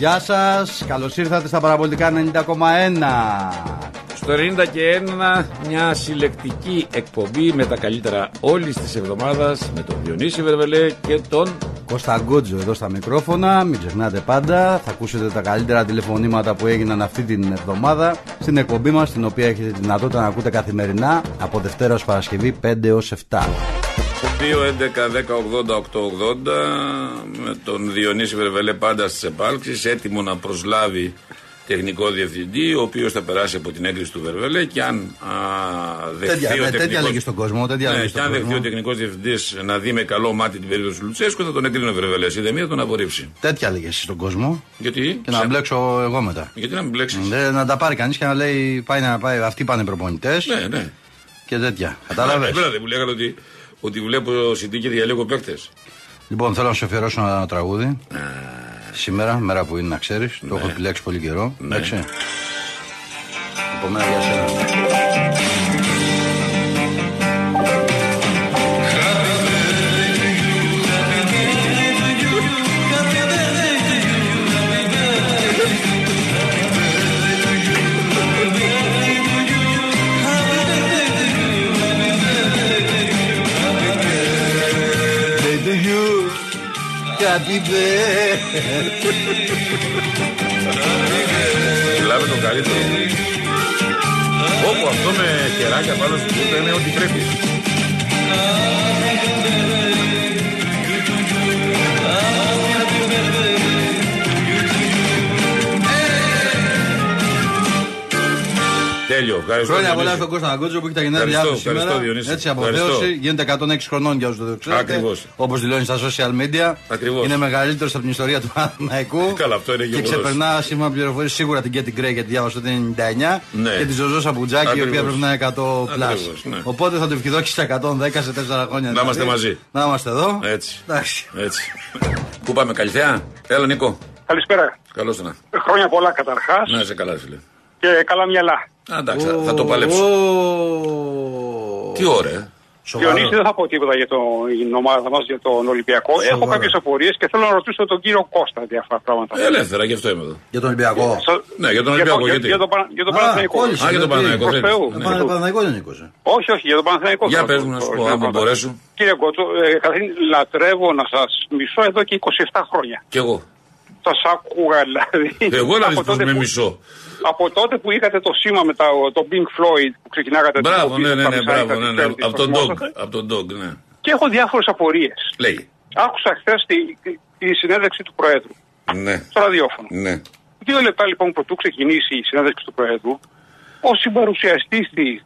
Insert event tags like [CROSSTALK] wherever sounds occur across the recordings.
Γεια σας, καλώς ήρθατε στα παραπολιτικά 90,1 Στο 90 και 1 μια συλλεκτική εκπομπή με τα καλύτερα όλης της εβδομάδας με τον Διονύση Βερβελέ και τον Κώστα Γκότζο εδώ στα μικρόφωνα, μην ξεχνάτε πάντα, θα ακούσετε τα καλύτερα τηλεφωνήματα που έγιναν αυτή την εβδομάδα στην εκπομπή μας, την οποία έχετε τη δυνατότητα να ακούτε καθημερινά από Δευτέρα ως Παρασκευή 5 έως 7. 2, 11, 10, 80, 8, 80 με τον Διονύση Βερβελέ πάντα στις επάλξεις έτοιμο να προσλάβει τεχνικό διευθυντή ο οποίος θα περάσει από την έγκριση του Βερβελέ και αν α, δεχθεί Τέτοια, ο ναι, τέτοια τεχνικός- λέγει στον κόσμο, τέτοια Ναι, λέγει και στον αν δεχθεί ο κόσμο. τεχνικός διευθυντής να δει με καλό μάτι την περίπτωση του Λουτσέσκου, θα τον εγκρίνει ο Βερβελέ. Η μία θα τον απορρίψει. Τέτοια λέγει εσύ στον κόσμο Γιατί, και να μπλέξω εγώ μετά. γιατί να μην μπλέξεις; Δεν, να τα πάρει κανείς και να λέει πάει να πάει, αυτοί πάνε προπονητές Ναι, ναι. και τέτοια. Κατάλαβες; Εμένα δεν μου λέγανε ότι, ότι βλέπω συντή και διαλέγω παίκτες. Λοιπόν, θέλω να σου αφιερώσω ένα τραγούδι. Σήμερα, μέρα που είναι να ξέρεις, το έχω επιλέξει πολύ καιρό. Εντάξει. Από μένα για σένα. Happy Μιλάμε το καλύτερο. Όπου αυτό με κεράκια πάνω στην κούρτα είναι ό,τι πρέπει. Τέλειο. Ευχαριστώ. Χρόνια πολλά Διονύση. στον Κώστα Αγκότζο που έχει τα γενέθλιά Ευχαριστώ, τους σήμερα. ευχαριστώ, Διονύση. Έτσι Ευχαριστώ. αποθέωση. Γίνεται 106 χρονών για όσους δεν το ξέρετε. Ακριβώς. Όπως δηλώνει στα social media. Ακριβώς. Είναι μεγαλύτερος από την ιστορία του Παναθηναϊκού. Καλά, αυτό είναι Και γεγονός. ξεπερνά σήμερα πληροφορίες σίγουρα την Κέτι Γκρέι γιατί διάβασα ότι είναι 99. Ναι. Και τη Ζωζό Σαμπουτζάκη η οποία Ακριβώς. πρέπει να είναι 100 plus. Ακριβώς, ναι. Οπότε θα το ευχηθώ και στα 110 σε 4 χρόνια. Να είμαστε δηλαδή. μαζί. Να είμαστε εδώ. Έτσι. Εντάξει. Έτσι. Πού πάμε, Καλυθέα; Έλα, Νίκο. Καλησπέρα. Καλώς να. Χρόνια πολλά καταρχάς Να είσαι καλά, φίλε. και καλά μυαλά. Α, εντάξει, θα, θα το παλέψω. Ω, Τι ώρα, ε. σοβαρό. Διονύση, δεν θα πω τίποτα για το, την ομάδα μας, για τον Ολυμπιακό. Σοβαρό. Έχω κάποιες απορίες και θέλω να ρωτήσω τον κύριο Κώστα διάφορα πράγματα. Ε, Ελεύθερα, γι' αυτό είμαι εδώ. Για τον Ολυμπιακό. Σο- Ναι, για τον Ολυμπιακό, για, γιατί; για, τον Πα- για τον Α, Παναθηναϊκό. κόλλησε, Α, για τον γιατί; Παναθηναϊκό, Προς θέλεις. Θεού. Ναι. Πάνε Παναθηναϊκό δεν νίκωσε. Όχι, όχι, για τον Παναθηναϊκό. Για θέλω πες το- μου να σου το- πω, το- άμα το- μπορέσω. Κύριε Κότσο, ε, καταρχήν λατρεύω να σας μισώ εδώ και 27 χρόνια. Κι εγώ. Σα άκουγα δηλαδή. Εγώ να από δεις πως τότε με που- μισώ. Από τότε που είχατε το σήμα με τα, το Pink Floyd που ξεκινάγατε την Μπράβο, εκπομπή ναι, ναι, στα ναι, μισά ή μπράβο, τα ναι, ναι. τέσσερα Από τον της Dog. Κοσμόσας. Από τον Dog, ναι. Και έχω διάφορες απορίες. Λέγει. Άκουσα χθες τη, τη συνέντευξη του Προέδρου Ναι. στο ραδιόφωνο. Ναι. Δύο λεπτά λοιπόν πρωτού ξεκινήσει η συνέντευξη του Προέδρου, ο συμπαρουσιαστής της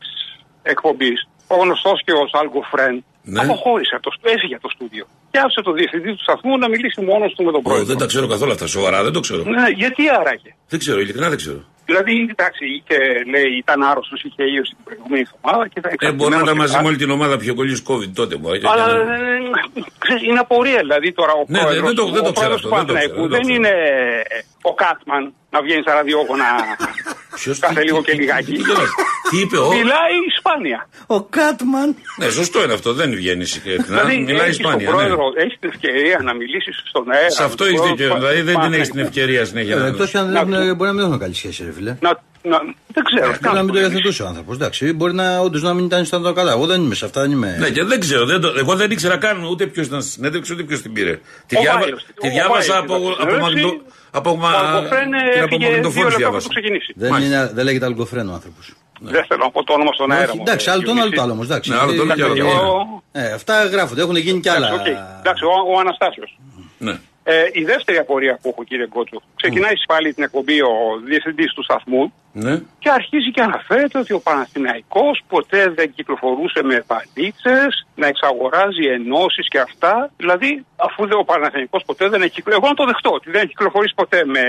εκπομπής, ο γνωστός και ο Σάλγκο Φρεν, Ναι. αποχώρησε από το στου- έφυγε από το στούντιο. Και άφησε τον διευθυντή του σταθμού να μιλήσει μόνος του με τον Ω, Πρόεδρο. δεν τα ξέρω καθόλου αυτά. Σοβαρά, δεν το ξέρω. Ναι, γιατί άραγε. Δεν ξέρω, ειλικρινά δεν ξέρω. Δηλαδή, εντάξει, είχε, λέει, ήταν άρρωστος, είχε ίωση την προηγούμενη εβδομάδα και ήταν Ε, μπορεί να εξαρτημένος ήταν και μαζί κάτι. με όλη την ομάδα πιο κολλής COVID τότε. Μπορεί. Και- Αλλά και- ε, ξέρεις, είναι απορία δηλαδή τώρα ο Ναι, πρόεδρος, δεν το- δεν το ο ξέρω πρόεδρος αυτό, του δεν το ξέρω, Παναθηναϊκού δεν το δεν ξέρω. είναι ε, ο Κάτμαν να βγαίνει στα ραδιόφωνα [LAUGHS] Ποιος, κάθε τι- λίγο τι- και τι- λιγάκι. τι- τι- Τι είπε, ο. Μιλάει Ισπάνια. Ο Κάτμαν. Ναι, σωστό είναι αυτό, δεν βγαίνει συχνά. Δηλαδή Μιλάει έχεις τον Ισπάνια. ναι. πρόεδρο, έχεις την ευκαιρία να μιλήσεις στον αέρα. Σε με αυτό τον έχεις πρόεδρο δίκιο. του Δηλαδή δεν την έχεις την Παναθηναϊκού. ευκαιρία συνέχεια να. Εκτός και αν δεν Να έχουν- του- μπορεί να μην έχουν καλή σχέση, ρε φίλε. Να, να, δεν ξέρω. Μπορεί να μην το υιοθετούσε ο άνθρωπος. Εντάξει, μπορεί να όντως να μην ήταν στον το καλά. Εγώ δεν είμαι σε αυτά, δεν είμαι. Ναι, και δεν ξέρω. Δεν το, εγώ δεν ήξερα καν ούτε ποιος ήταν στη συνέντευξη, ούτε ποιος την πήρε. Τη, Ο διάβα- Βάιος, τη ο διάβασα Βάιος από, ήταν στη από, συνέντευξη. μαγνητο, από, Ο μα, Αλκοφρέν την έφυγε δύο απομαγνητοφόρο λεπτά πριν διάβασα. το ξεκινήσει. Δεν, Μάλιστα. είναι, δεν λέγεται αλκοφρένο ο άνθρωπος. Δεν θέλω να πω το όνομα στον αέρα. Όχι, μου, εντάξει, ε, άλλο το ένα, άλλο Διονύση. το άλλο όμως. Εντάξει. Ναι, άλλο το ένα και άλλο το Ε, άλλο. ε, αυτά γράφονται, έχουν γίνει κι άλλα. Εντάξει, οκ. Εντάξει, ο, ο Αναστάσιος. Ναι. Ε, η δεύτερη απορία που έχω, κύριε Γκότσο, ξεκινάει πάλι την εκπομπή ο διευθυντής του σταθμού ναι. και αρχίζει και αναφέρεται ότι ο Παναθηναϊκός ποτέ δεν κυκλοφορούσε με βαλίτσε, να εξαγοράζει ενώσεις και αυτά. Δηλαδή, αφού δεν ο Παναθηναϊκός ποτέ δεν έχει. Εγώ να το δεχτώ ότι δεν έχει κυκλοφορήσει ποτέ με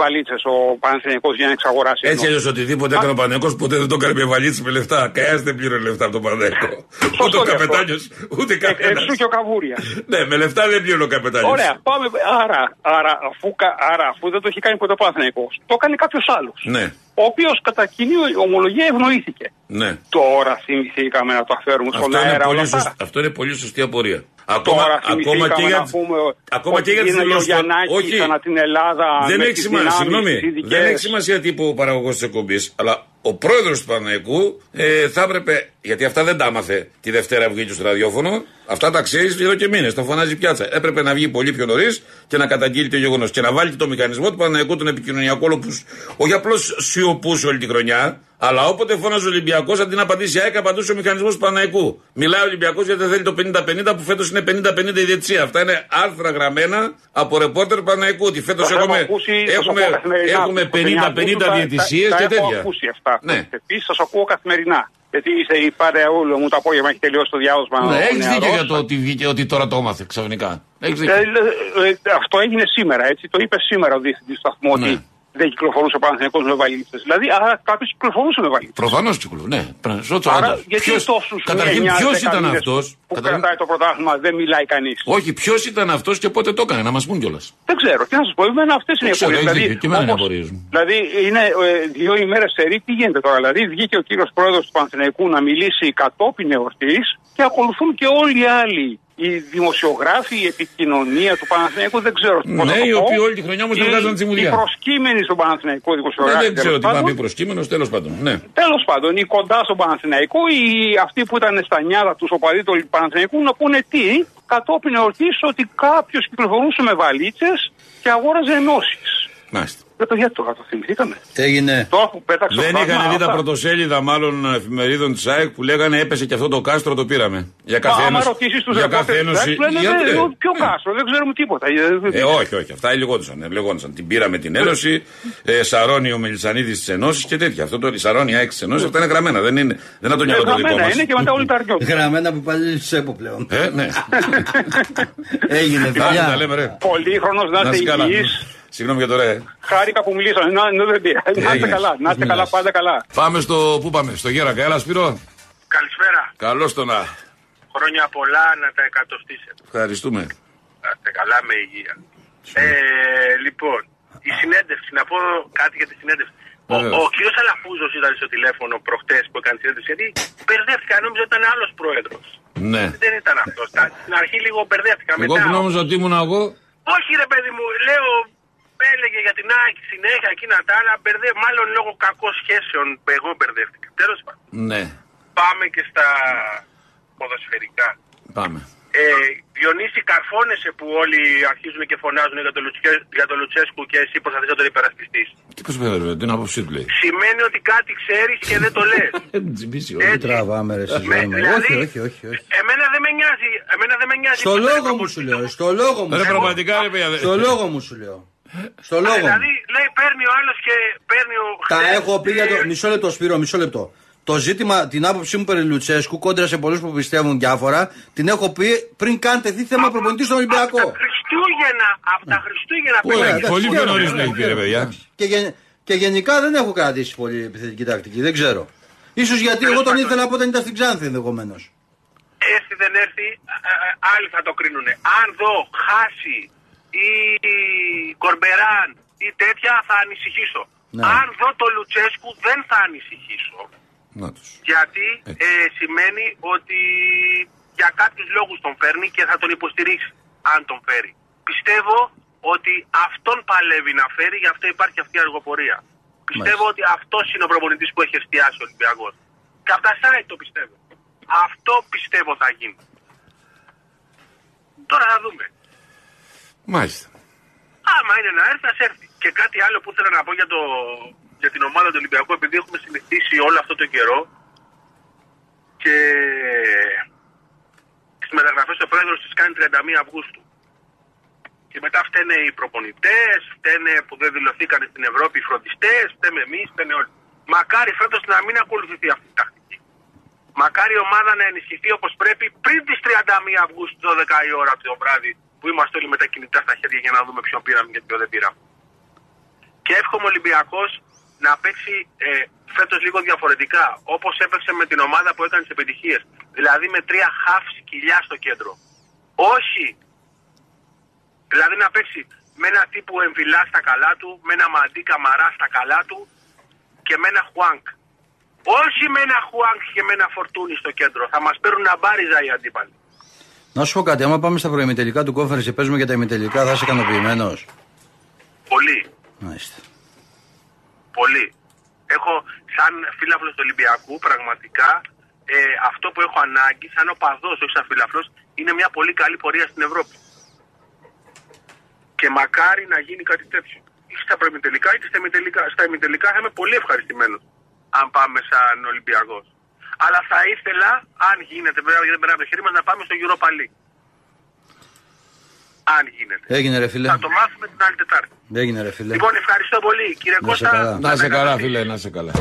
βαλίτσες ο Παναθηναϊκός για να εξαγοράσει Έτσι ενώσεις. αλλιώς οτιδήποτε έκανε ο Πανέκο ποτέ δεν το έκανε με βαλίτσες με λεφτά. Κανένας δεν πλήρωνε λεφτά από τον Πανέκο. [LAUGHS] Ούτε ο και αυτό. καπετάνιος, ούτε Ε, κανένας. Εξού και ο Καβούρια. Ναι, με λεφτά δεν πλήρωνε ο καπετάνιος. Ωραία, πάμε. Άρα, άρα, αφού, κα- άρα, αφού δεν το έχει κάνει ποτέ ο Παναθηναϊκός, το έκανε κάποιος άλλος. Ναι. Ο οποίος κατά κοινή ομολογία ευνοήθηκε. Ναι. Τώρα θυμηθήκαμε να το αφαίρουμε στον Αυτό είναι, αέρα όλα πολύ αυτά. σωσ- αυτό είναι πολύ σωστή απορία. Ακόμα, Τώρα ακόμα θυμηθήκαμε και για, να τις- πούμε ακόμα ότι και για τις γίνανε ο δηλώσεις των- Γιαννάκης Όχι, ανά την Ελλάδα δεν με έχει τις σημασία. δυνάμεις Συγγνώμη, τις ειδικές. δεν έχει σημασία τι είπε ο παραγωγός της εκπομπής, αλλά ο πρόεδρος του Παναϊκού ε, θα έπρεπε. Γιατί αυτά δεν τα άμαθε τη Δευτέρα που βγήκε στο ραδιόφωνο. Αυτά τα ξέρεις εδώ και μήνες. Τα φωνάζει πιάτσα. Έπρεπε να βγει πολύ πιο νωρίς και να καταγγείλει το γεγονός. Και να βάλει και το μηχανισμό του Παναϊκού, τον επικοινωνιακό, όλο όχι απλώς σιωπούσε όλη τη χρονιά, αλλά όποτε φώναζε ο Ολυμπιακός, αντί να απαντήσει η ΑΕΚ, απαντούσε ο μηχανισμός του Παναϊκού. Μιλάει ο Ολυμπιακός γιατί δεν θέλει το 50-50 που φέτος είναι 50-50 η διετησία. Αυτά είναι άρθρα γραμμένα από ρεπόρτερ Παναϊκού. Ότι φέτος Το έχω έχουμε, ακούσει, σας έχουμε, ακούω καθημερινά. έχουμε Στο Χριστουγεννιάτικο 50-50 τα- διαιτησίε τα- και τα έχω τέτοια. ακούσει αυτά. Ναι. Επίσης, σας ακούω καθημερινά. Γιατί είστε η παρεούλα μου το απόγευμα, έχει τελειώσει το διάβασμα. Ναι, ο έχεις νεαρός. δίκιο για το ότι βγήκε ότι τώρα το έμαθε ξαφνικά. Έχεις Ε, δίκιο. ε, ε, αυτό έγινε σήμερα, έτσι. Το είπε σήμερα ο διευθυντής του σταθμού Ναι. ότι δεν κυκλοφορούσε ο Παναθηναϊκός με βαλίτσε. Δηλαδή, άρα κάποιος κυκλοφορούσε με βαλίτσε. Προφανώς κυκλοφορεί. Ναι, Σότσο, Άρα, άντρας. γιατί Ποιος- τόσους Καταρχήν, ποιος ήταν αυτό. που κρατάει το πρωτάθλημα δεν μιλάει κανείς. Όχι, ποιος ήταν αυτός και πότε το έκανε, να μας πούν κιόλας. Δεν ξέρω. Τι να σας πω, εμένα αυτές είναι οι ξέρω, απορίες. έχεις δίκιο. Και εμένα είναι όπως- απορίες μου. Δηλαδή, είναι ε, δύο ημέρες σε ρί, τι γίνεται τώρα. Δηλαδή, βγήκε ο κύριος πρόεδρος του Παναθηναϊκού να μιλήσει κατόπιν εορτής και ακολουθούν και όλοι οι άλλοι. Οι δημοσιογράφοι, η επικοινωνία του Παναθηναϊκού, δεν ξέρω πώς Ναι, να το οι πω. οποίοι όλη τη χρονιά όμως δεν Οι- βγάζαν τσιμουδιά. Οι προσκύμενοι στον Παναθηναϊκό δημοσιογράφοι. Δεν ξέρω τι πάει προσκύμενος, τέλος πάντων. Ναι. Τέλος πάντων, οι κοντά στον Παναθηναϊκό, οι αυτοί που ήταν στα νιάτα τους οπαδοί του Παναθηναϊκού να πούνε τι, κατόπιν εορτής ότι κάποιος κυκλοφορούσε με βαλίτσες και αγόραζε ενώσεις. Μάλιστα. Δεν το γιατί τώρα το θυμηθήκαμε. Έγινε; Τώρα που πέταξε Δεν το πράγμα, είχαν δει τα αυτά. πρωτοσέλιδα μάλλον εφημερίδων της ΑΕΚ που λέγανε έπεσε και αυτό το κάστρο το πήραμε. Για κάθε Μα άμα ένωση. ρωτήσει τους για κάθε ένωση. λένε γιατί, «Δεν- ε, ποιο ναι. κάστρο, δεν ξέρουμε τίποτα. Ε, όχι, όχι. Αυτά λεγόντουσαν. Ε, λεγόντουσαν. Την πήραμε την Ένωση, ε, Σαρώνει ο Μελισανίδης της Ενώσης και τέτοια. Αυτό το η Σαρώνει ΑΕΚ της Ενώσης, αυτά είναι γραμμένα. Δεν είναι, δεν είναι το νιώθω το δικό Γραμμένα μας. είναι και μετά όλοι τα αρνιόνται. Γραμμένα που πάλι σέπο πλέον. Ε, ναι. Έγινε Πάμε τα παλιά. λέμε, ρε. Πολύχρονος να Να είστε είσαι καλά. υγιείς. Συγγνώμη για το ρε. Χάρηκα που μιλήσαμε. Να, να, δεν πήρα. Να είστε Έγινες. καλά. Να είστε καλά, πάντα καλά. Πάμε στο. Πού πάμε, στο Γέρακα. Έλα, Σπύρο. Καλησπέρα. Καλώς το να. Χρόνια πολλά να τα εκατοστήσετε. Ευχαριστούμε. Να είστε καλά με υγεία. Ε, λοιπόν, η συνέντευξη, να πω κάτι για τη συνέντευξη. Ο, Βεβαίως. ο κ. Αλαφούζος ήταν στο τηλέφωνο προχτές που έκανε συνέντευξη γιατί μπερδεύτηκα, νόμιζα ότι ήταν άλλος πρόεδρος. Ναι. Δεν ήταν αυτός. Στην αρχή λίγο μπερδεύτηκα. Εγώ μετά, που νόμιζα ότι ήμουν εγώ. Όχι ρε παιδί μου, λέω, έλεγε για την ΑΕΚ συνέχεια εκείνα τα άλλα, μπερδε, μάλλον λόγω κακών σχέσεων εγώ μπερδεύτηκα. Τέλος πάντων, Ναι. πάμε και στα ποδοσφαιρικά. Πάμε. Ε, Διονύση καρφώνεσαι που όλοι αρχίζουν και φωνάζουν για τον, Λουτσικέ, για τον Λουτσέσκου και εσύ προσπαθείς να τον υπερασπιστείς; Τι πώ βέβαια, την άποψή του λέει. Σημαίνει ότι κάτι ξέρεις και δεν το λες. [LAUGHS] Ε, τζιμπήσει, Ε, όχι. Τι τραβάμε ρε στη Με- ζωή μου. δηλαδή, Όχι, όχι, όχι. όχι. Εμένα δεν με νοιάζει. Εμένα δεν με νοιάζει. Στο που θα λόγο είναι μου σου λέω. Στο λόγο μου. Ρε σου λέω. πραγματικά ρε παιδιά. Στο λόγο μου σου λέω. Στο λόγο μου. Δηλαδή, λέει, παίρνει ο άλλος και παίρνει ο... Τα χθες, έχω πει για το. ε, Μισό λεπτό, Σπύρο, μισό λεπτό. Το ζήτημα, την άποψή μου περί Λουτσέσκου, κόντρα σε πολλούς που πιστεύουν διάφορα, την έχω πει πριν καν τεθεί θέμα προπονητής στον Ολυμπιακό. Από τα Χριστούγεννα, από τα Χριστούγεννα Πού, πέρα. ε, εντάξει, Πολύ πιο χαίρομαι, νωρί με έχει πει ρε χαίρομαι. παιδιά. Και, γεν- και γενικά δεν έχω κρατήσει πολύ επιθετική τακτική, δεν ξέρω. Ίσως γιατί εγώ τον ήθελα από όταν ήταν στην Ξάνθη ενδεχομένως. έρθει δεν έρθει, α, α, άλλοι θα το κρίνουν. Αν δω χάσει ή Κορμπεράν ή τέτοια θα ανησυχήσω. Ναι. Αν δω το Λουτσέσκου δεν θα ανησυχήσω. Να τους. Γιατί Έτσι. ε, σημαίνει ότι για κάποιους λόγους τον φέρνει και θα τον υποστηρίξει αν τον φέρει. Πιστεύω ότι αυτόν παλεύει να φέρει, γι' αυτό υπάρχει αυτή η αργοπορία. Πιστεύω ότι αυτός είναι ο προπονητής που έχει εστιάσει ο Ολυμπιακός. Και από τα site το πιστεύω. Αυτό πιστεύω θα γίνει. Τώρα θα δούμε. Μάλιστα. Άμα είναι να έρθει, ας έρθει. Και κάτι άλλο που ήθελα να πω για, το, για την ομάδα του Ολυμπιακού, επειδή έχουμε συνηθίσει όλο αυτό το καιρό και στις μεταγραφές ο πρόεδρος τις κάνει 31 Αυγούστου. Και μετά φταίνε οι προπονητές, φταίνε που δεν δηλωθήκαν στην Ευρώπη οι φροντιστές, φταίμε εμείς, φταίνε όλοι. Μακάρι φέτος να μην ακολουθηθεί αυτή η τακτική. Μακάρι η ομάδα να ενισχυθεί όπως πρέπει πριν τις 31 Αυγούστου 12 η ώρα το βράδυ που είμαστε όλοι με τα κινητά στα χέρια για να δούμε ποιον πήραμε και ποιον δεν πήραμε. Και εύχομαι ο Ολυμπιακός να παίξει ε, φέτος λίγο διαφορετικά όπως έπαιξε με την ομάδα που έκανε τις επιτυχίες. Δηλαδή με τρία χαφ σκυλιά στο κέντρο. Όχι Δηλαδή να παίξει με ένα τύπου εμφυλά στα καλά του, με ένα μαντί καμαρά στα καλά του και με ένα Χουάνκ. Όχι με ένα Χουάνκ και με ένα Φορτούνι στο κέντρο. Θα μας παίρνουν αμπάριζα οι αντίπαλοι. Να σου πω κάτι, άμα πάμε στα προημιτελικά του κόφερ και παίζουμε για τα ημιτελικά, θα είσαι ικανοποιημένος; Πολύ. Μάλιστα. Πολύ. Έχω σαν φίλαφλο του Ολυμπιακού πραγματικά ε, αυτό που έχω ανάγκη, σαν οπαδός, όχι σαν φίλαφλο, είναι μια πολύ καλή πορεία στην Ευρώπη. Και μακάρι να γίνει κάτι τέτοιο. Είτε στα προημιτελικά είτε στα ημιτελικά. Στα ημιτελικά θα είμαι πολύ ευχαριστημένος αν πάμε σαν Ολυμπιακός. Αλλά θα ήθελα, αν γίνεται, βέβαια δεν περνάει από το χέρι μας, να πάμε στο Europa League. Αν γίνεται. Έγινε ρε φίλε. Θα το μάθουμε την άλλη Τετάρτη. Έγινε ρε φίλε. Λοιπόν, ευχαριστώ πολύ. Κύριε Να σε Κώστα. καλά. Να σε καλά, φίλε, να σε καλά.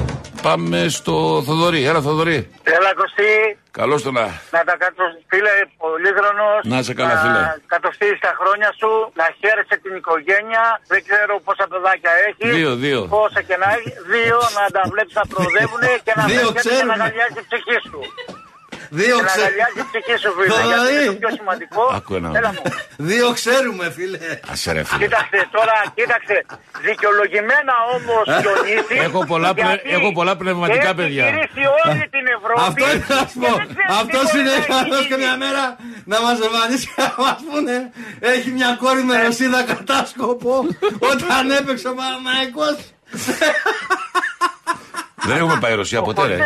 Πάμε στο Θοδωρή. Έλα, Θοδωρή. Έλα Κωστή, Καλώς το να. να τα κάτω φίλε, πολύχρονος. Να είσαι καλά, φίλε. Να κατοφτύσεις τα χρόνια σου, να χαίρεσαι την οικογένεια. Δεν ξέρω πόσα παιδάκια έχεις. Δύο, δύο. Πόσα και να έχεις. Δύο, να τα βλέπεις να προοδεύουν και να Δύο βλέπεις και ξέρουμε. να αγκαλιάζει η ψυχή σου. Δύο, Και να ξέ... αγκαλιάζει η ψυχή σου, φίλε. Θοδωρή. Γιατί είναι το πιο σημαντικό. Άκου ένα. Έλα μου. Δύο ξέρουμε φίλε. Άσε ρε, φίλε. Κοίταξε τώρα, κοίταξε. Δικαιολογημένα όμως, Διονύση. Έχω πολλά πλε- γιατί έχω πολλά πνευματικά έχεις παιδιά. γυρίσει όλη την Ευρώπη. Αυτό είναι να σου και πω. δεν ξέρεις τι Αυτό μπορεί είναι να έχει καλό και γίνει. μια μέρα να μας εμφανίσει και να μας πούνε έχει μια κόρη με ρωσίδα κατάσκοπο [LAUGHS] όταν έπαιξε ο Παναμαϊκός. Δεν έχουμε πάει Ρωσία ποτέ, ρε.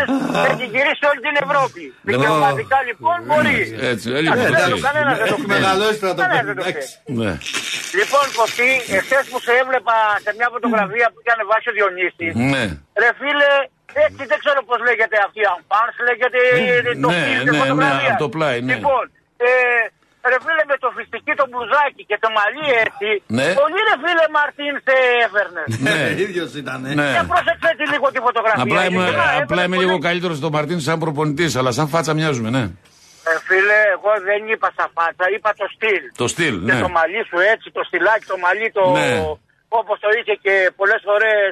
Έχει γυρίσει όλη την Ευρώπη. Ναι. Δικαιωματικά λοιπόν μπορεί. Έτσι, ε, Εντάξει, λοιπόν, δεν έτσι. το- Κανένα δεν το Έχει ξέρει. μεγαλώσει τώρα το Κανένα παιδί. δεν το εντάξει. ξέρει. Ναι. Λοιπόν, Κωστή, εχθές που σε έβλεπα σε μια φωτογραφία που είχε βάσει ο Διονύσης, Ναι. Ρε φίλε, έτσι δεν ξέρω πώς λέγεται αυτή η Αμπάνς, λέγεται το ναι, φιλ, ναι, ναι, φωτογραφίας. από το πλάι, ναι. Λοιπόν, ε, ρε φίλε με το φιστική το μπλουζάκι και το μαλλί έτσι, Ναι. πολύ ρε φίλε Μαρτίν σε έφερνες. Ναι. [LAUGHS] ίδιος ήταν. Ναι. Και πρόσεξε τη λίγο τη φωτογραφία. Απλά είμαι, γιατί να απλά έβαλε είμαι πολύ- λίγο καλύτερος στο Μαρτίν σαν προπονητής, αλλά σαν φάτσα μοιάζουμε, ναι. Ε, φίλε, εγώ δεν είπα στα φάτσα, είπα το στυλ. Το στυλ, Και ναι. το μαλλί σου έτσι, το στυλάκι, το μαλλί, το... Ναι. Όπως το είχε και πολλές φορές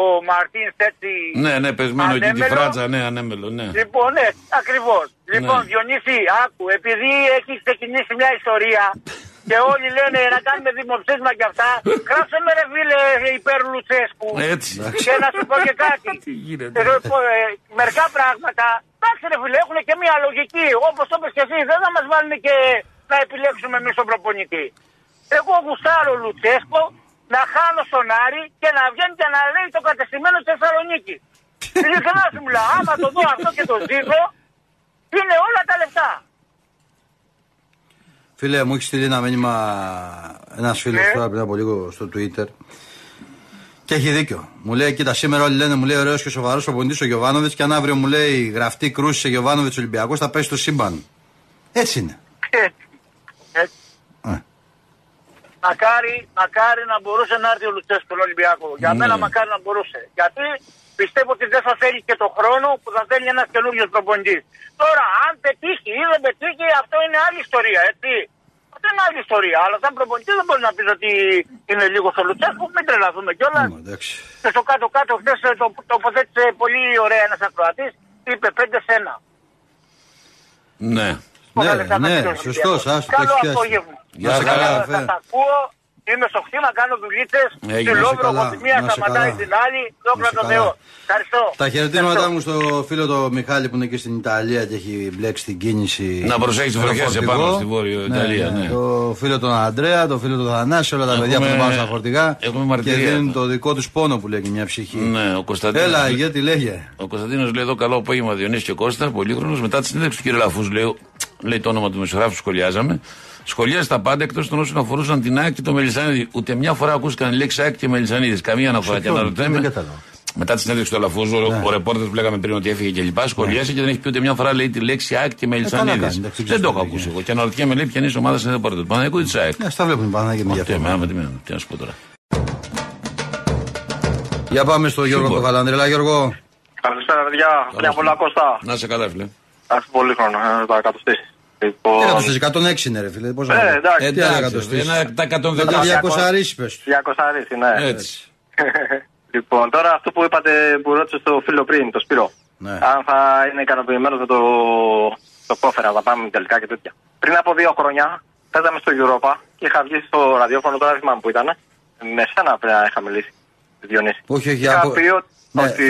ο Μαρτίνς έτσι... Ναι, ναι, πεσμένο εκεί τη ανέμελο. φράτσα, ναι, ανέμελο, ναι. Λοιπόν, ναι, ακριβώς. Λοιπόν, Ναι. Διονύση, άκου, επειδή έχει ξεκινήσει μια ιστορία και όλοι λένε να κάνουμε δημοψήφισμα και αυτά, γράψε με ρε φίλε υπέρ Λουτσέσκου. Έτσι. Και να σου πω και κάτι. [LAUGHS] Τι γίνεται. Ε, ε, ε, Μερικά πράγματα, εντάξει ρε φίλε, έχουν και μια λογική. Όπως το είπες και εσύ, δεν θα μας βάλουν και να επιλέξουμε εμείς τον προπονητή. Εγώ γουστάρω Λουτσέσκο να χάνω στον Άρη και να βγαίνει και να λέει το κατεστημένο της Θεσσαλονίκης. [LAUGHS] Ειλικρινά σου μιλάω, άμα το δω αυτό και το ζήσω, είναι όλα τα λεφτά. Φίλε, μου έχεις στείλει ένα μήνυμα ένας φίλος Ναι. τώρα πριν από λίγο στο Twitter. Και έχει δίκιο. Μου λέει, κοίτα, σήμερα όλοι λένε, μου λέει ωραίος και σοβαρός ο ποντή ο Γιωβάνοβιτς. Και αν αύριο μου λέει γραφτή κρούση σε Γιωβάνοβιτς Ολυμπιακός, θα πέσει στο σύμπαν. Έτσι είναι. Έτσι. Έτσι. Ε. Μακάρι, μακάρι να μπορούσε να έρθει ο Λουτσέσκο στον Ολυμπιακό. Για Ναι. μένα μακάρι να μπορούσε. Γιατί πιστεύω ότι δεν θα θέλει και το χρόνο που θα θέλει ένας καινούριο προπονητής. Τώρα, αν πετύχει ή δεν πετύχει, αυτό είναι άλλη ιστορία, έτσι. Αυτό είναι άλλη ιστορία. Αλλά σαν προπονητής δεν μπορεί να πεις ότι είναι λίγο στο Λουτσέσκο. Μην τρελαθούμε κιόλας. Ω, εντάξει. Και στο κάτω-κάτω, χθες το τοποθέτησε πολύ ωραία ένας ακροατής. Είπε 5 σε 1. Ναι. Πολλά Ναι, λεφτά θα ναι, πληρώσει ο σωστός, Ολυμπιακός. άστο, το Καλό έχεις πιάσει. απόγευμα. Γεια σε καλά, Σας Φε. ακούω, είμαι στο χτήμα, κάνω δουλίτσε. Έγινε, Στη να σε Λόβρο, καλά, από τη μία να σε σταματάει καλά. την άλλη. Δόξα Να σε τω καλά. Θεώ. Ευχαριστώ. Τα χαιρετήματά Ευχαριστώ. μου στο φίλο το Μιχάλη που είναι εκεί στην Ιταλία και έχει μπλέξει την κίνηση. Να προσέχεις τις με το βροχές φορτηγό. επάνω στη Βόρειο Ιταλία, ναι. Το φίλο τον Αντρέα, το φίλο τον Θανάση, όλα τα Έχουμε- παιδιά που πάνε στα φορτηγά. έχουμε και μαρτυρία δίνουν εδώ. το δικό τους πόνο που λέει και μια ψυχή. Ναι, ο Κωνσταντίνος. Έλα, γιατί λέγε. Ο Κωνσταντίνος λέει εδώ καλό απόγευμα Διονύσης και Κώστα, πολύχρονος. Μετά τη συνέντευξη του κ. Λαφούς, λέει, λέει το όνομα του μεσογράφου, σχολιάζαμε. Σχολίασε τα πάντα εκτός των όσων αφορούσαν την ΑΕΚ και το Μελισανίδη. Ούτε μια φορά ακούστηκαν λέξεις ΑΕΚ και Μελισανίδης. Καμία αναφορά. Και ποιον; αναρωτιέμαι. Δεν κατάλαβα. Μετά τη συνέντευξη του Αλαφούζου, Ναι. ο, ο ρεπόρτερ που λέγαμε πριν ότι έφυγε και λοιπά, σχολίασε και δεν έχει πει ούτε μια φορά λέει τη λέξη ΑΕΚ και Ε, καλά Μελισανίδης. κάνει, εντάξει, δεν το έχω ξέρω, ακούσει ναι. εγώ. Και αναρωτιέμαι, λέει, ποιανή ομάδα είναι ρεπόρτερ. Του Παναγικού ή της ΑΕΚ. Ναι, στα βλέπουν πάνω και με Τι ενδιαφέρον. εμένα, τι εμένα, τι να σου πω τώρα. Για πάμε στο Γιώργο Σίγουρα. το Χαλανδρέλα, Γιώργο. Καλησπέρα, παιδιά. Μια πολλά Κώστα. Να σε καλά, φίλε. Έχει πολύ χρόνο ε, να τα κατοστήσει. Τι Λοιπόν, εκατοστές, 106 είναι ρε φίλε. Πώς να Ε, λέω. εντάξει. Τι Εντάξει, εκατοστές. ένα- τα 110. Δεν τα 200 αρίσει πες του. 200 αρίσει, ναι. Έτσι. [LAUGHS] λοιπόν, τώρα αυτό που είπατε που ρώτησε στο φίλο πριν, το Σπύρο. Ναι. Αν θα είναι ικανοποιημένος με το, το κόφερα, θα πάμε τελικά και τέτοια. Πριν από δύο χρόνια παίζαμε στο Europa και είχα βγει στο ραδιόφωνο, τώρα δεν θυμάμαι που ήταν. Με σένα πρέπει να είχα μιλήσει. Διονύση. Όχι, όχι, Είχα από- πει ο- Ναι. ότι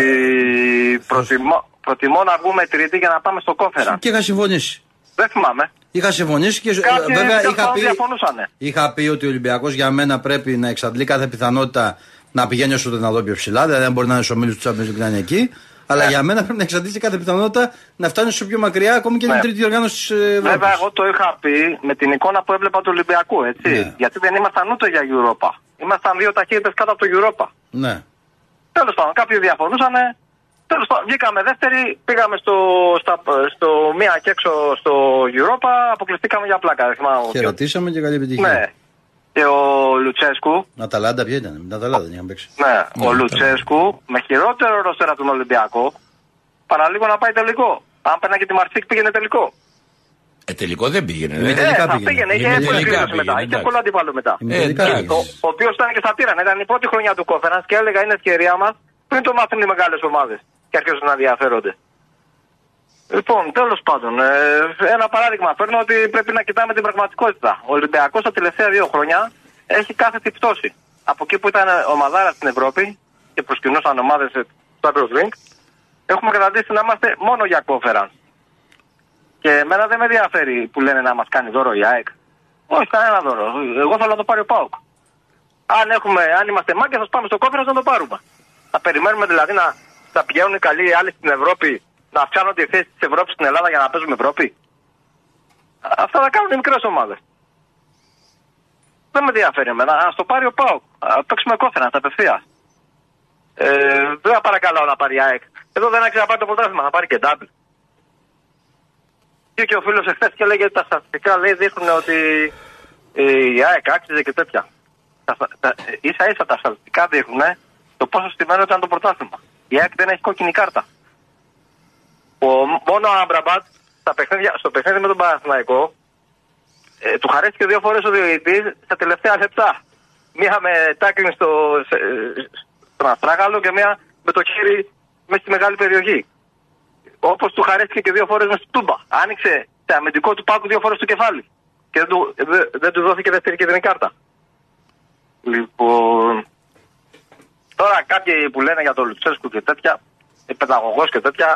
προτιμώ, προτιμώ να βγούμε τρίτη για να πάμε στο κόφερα. Και είχα συμφωνήσει. Δεν θυμάμαι. Είχα συμφωνήσει και Κάποιοι βέβαια τέλος είχα πάντων πει, διαφωνούσανε. είχα πει ότι ο Ολυμπιακός για μένα πρέπει να εξαντλεί κάθε πιθανότητα να πηγαίνει όσο το δυνατόν πιο ψηλά. Δηλαδή δεν μπορεί να είναι στους ομίλους του Champions League να είναι εκεί. Αλλά Ναι. για μένα πρέπει να εξαντλήσει κάθε πιθανότητα να φτάνει όσο πιο μακριά, ακόμη και Ναι. την τρίτη οργάνωση της Ευρώπης. Βέβαια, εγώ το είχα πει με την εικόνα που έβλεπα του Ολυμπιακού, έτσι. Ναι. Γιατί δεν ήμασταν ούτε για Europa. Ήμασταν δύο ταχύτητε κάτω από το Europa. Ναι. Τέλος πάντων, κάποιοι διαφωνούσαν. Τέλος πάντων, βγήκαμε δεύτερη, πήγαμε στο, στα, στο μία και έξω στο Europa, αποκλειστήκαμε για πλάκα. Χαιρετήσαμε και καλή επιτυχία. Ναι. Και ο Λουτσέσκου. Αταλάντα, ποια ήταν, με Αταλάντα δεν είχαμε παίξει. Ναι, ναι ο ναι, Λουτσέσκου με χειρότερο ροστέρα τον Ολυμπιακό, παραλίγο να πάει τελικό. Αν πένα και τη Μαρσίκ πήγαινε τελικό. Ε, τελικό δεν πήγαινε. Ε, θα πήγαινε. Είχε εύκολα μετά. Είχε πολλά αντίπαλο μετά. Ε, ο οποίος ήταν και στα τύρανα. Ήταν η πρώτη χρονιά του κόφερα και έλεγα είναι ευκαιρία μας πριν το μάθουν οι μεγάλες ομάδες και αρχίσουν να ενδιαφέρονται. Λοιπόν, τέλος πάντων, ε, ένα παράδειγμα παίρνω ότι πρέπει να κοιτάμε την πραγματικότητα. Ο Ολυμπιακός τα τελευταία δύο χρόνια έχει κάθετη πτώση. Από εκεί που ήταν ομαδάρα στην Ευρώπη και προσκυνούσαν ομάδες του Champions League, έχουμε καταντήσει να είμαστε μόνο για κόφερα. Και εμένα δεν με ενδιαφέρει που λένε να μας κάνει δώρο η ΑΕΚ. Όχι, κανένα δώρο. Εγώ θέλω να το πάρει ο Πάουκ. Αν, έχουμε, αν είμαστε μάγκες, θα πάμε στο κόφερα να το πάρουμε. Θα περιμένουμε δηλαδή να θα πηγαίνουν οι καλοί οι άλλοι στην Ευρώπη, να αυξάνονται οι θέσεις της Ευρώπης στην Ελλάδα για να παίζουμε Ευρώπη; Α- Αυτά θα κάνουν οι μικρές ομάδες. Δεν με ενδιαφέρει εμένα. Α το πάρει ο Πάουκ. Α παίξουμε κόφερα απευθεία. Ε, δεν θα παρακαλώ να πάρει η ΑΕΚ. Εδώ δεν άξιζε να πάρει το πρωτάθλημα, θα πάρει και double. Και ο φίλος εχθές και λέγεται τα στατιστικά λέει δείχνουν ότι ε, η ΑΕΚ άξιζε και τέτοια. Τα, τα, ίσα ίσα τα στατιστικά δείχνουν το πόσο στημένο ήταν το πρωτάθλημα. Η ΑΕΚ δεν έχει κόκκινη κάρτα. Ο, μόνο ο Άμπραμπατ στα παιχνίδια, στο παιχνίδι με τον Παναθηναϊκό ε, του χαρίστηκε δύο φορές ο διοητή στα τελευταία λεπτά. Μία με τάκλινγκ στο, σε, στον Αστράγαλο και μία με το χέρι μέσα στη μεγάλη περιοχή. Όπως του χαρίστηκε και δύο φορές με στην Τούμπα. Άνοιξε σε αμυντικό του πάκου δύο φορές το κεφάλι. Και δεν του, δε- δεν του δόθηκε δεύτερη κεντρική κάρτα. Λοιπόν. Τώρα κάποιοι που λένε για τον Λουτσέσκου και τέτοια, παιδαγωγός και τέτοια,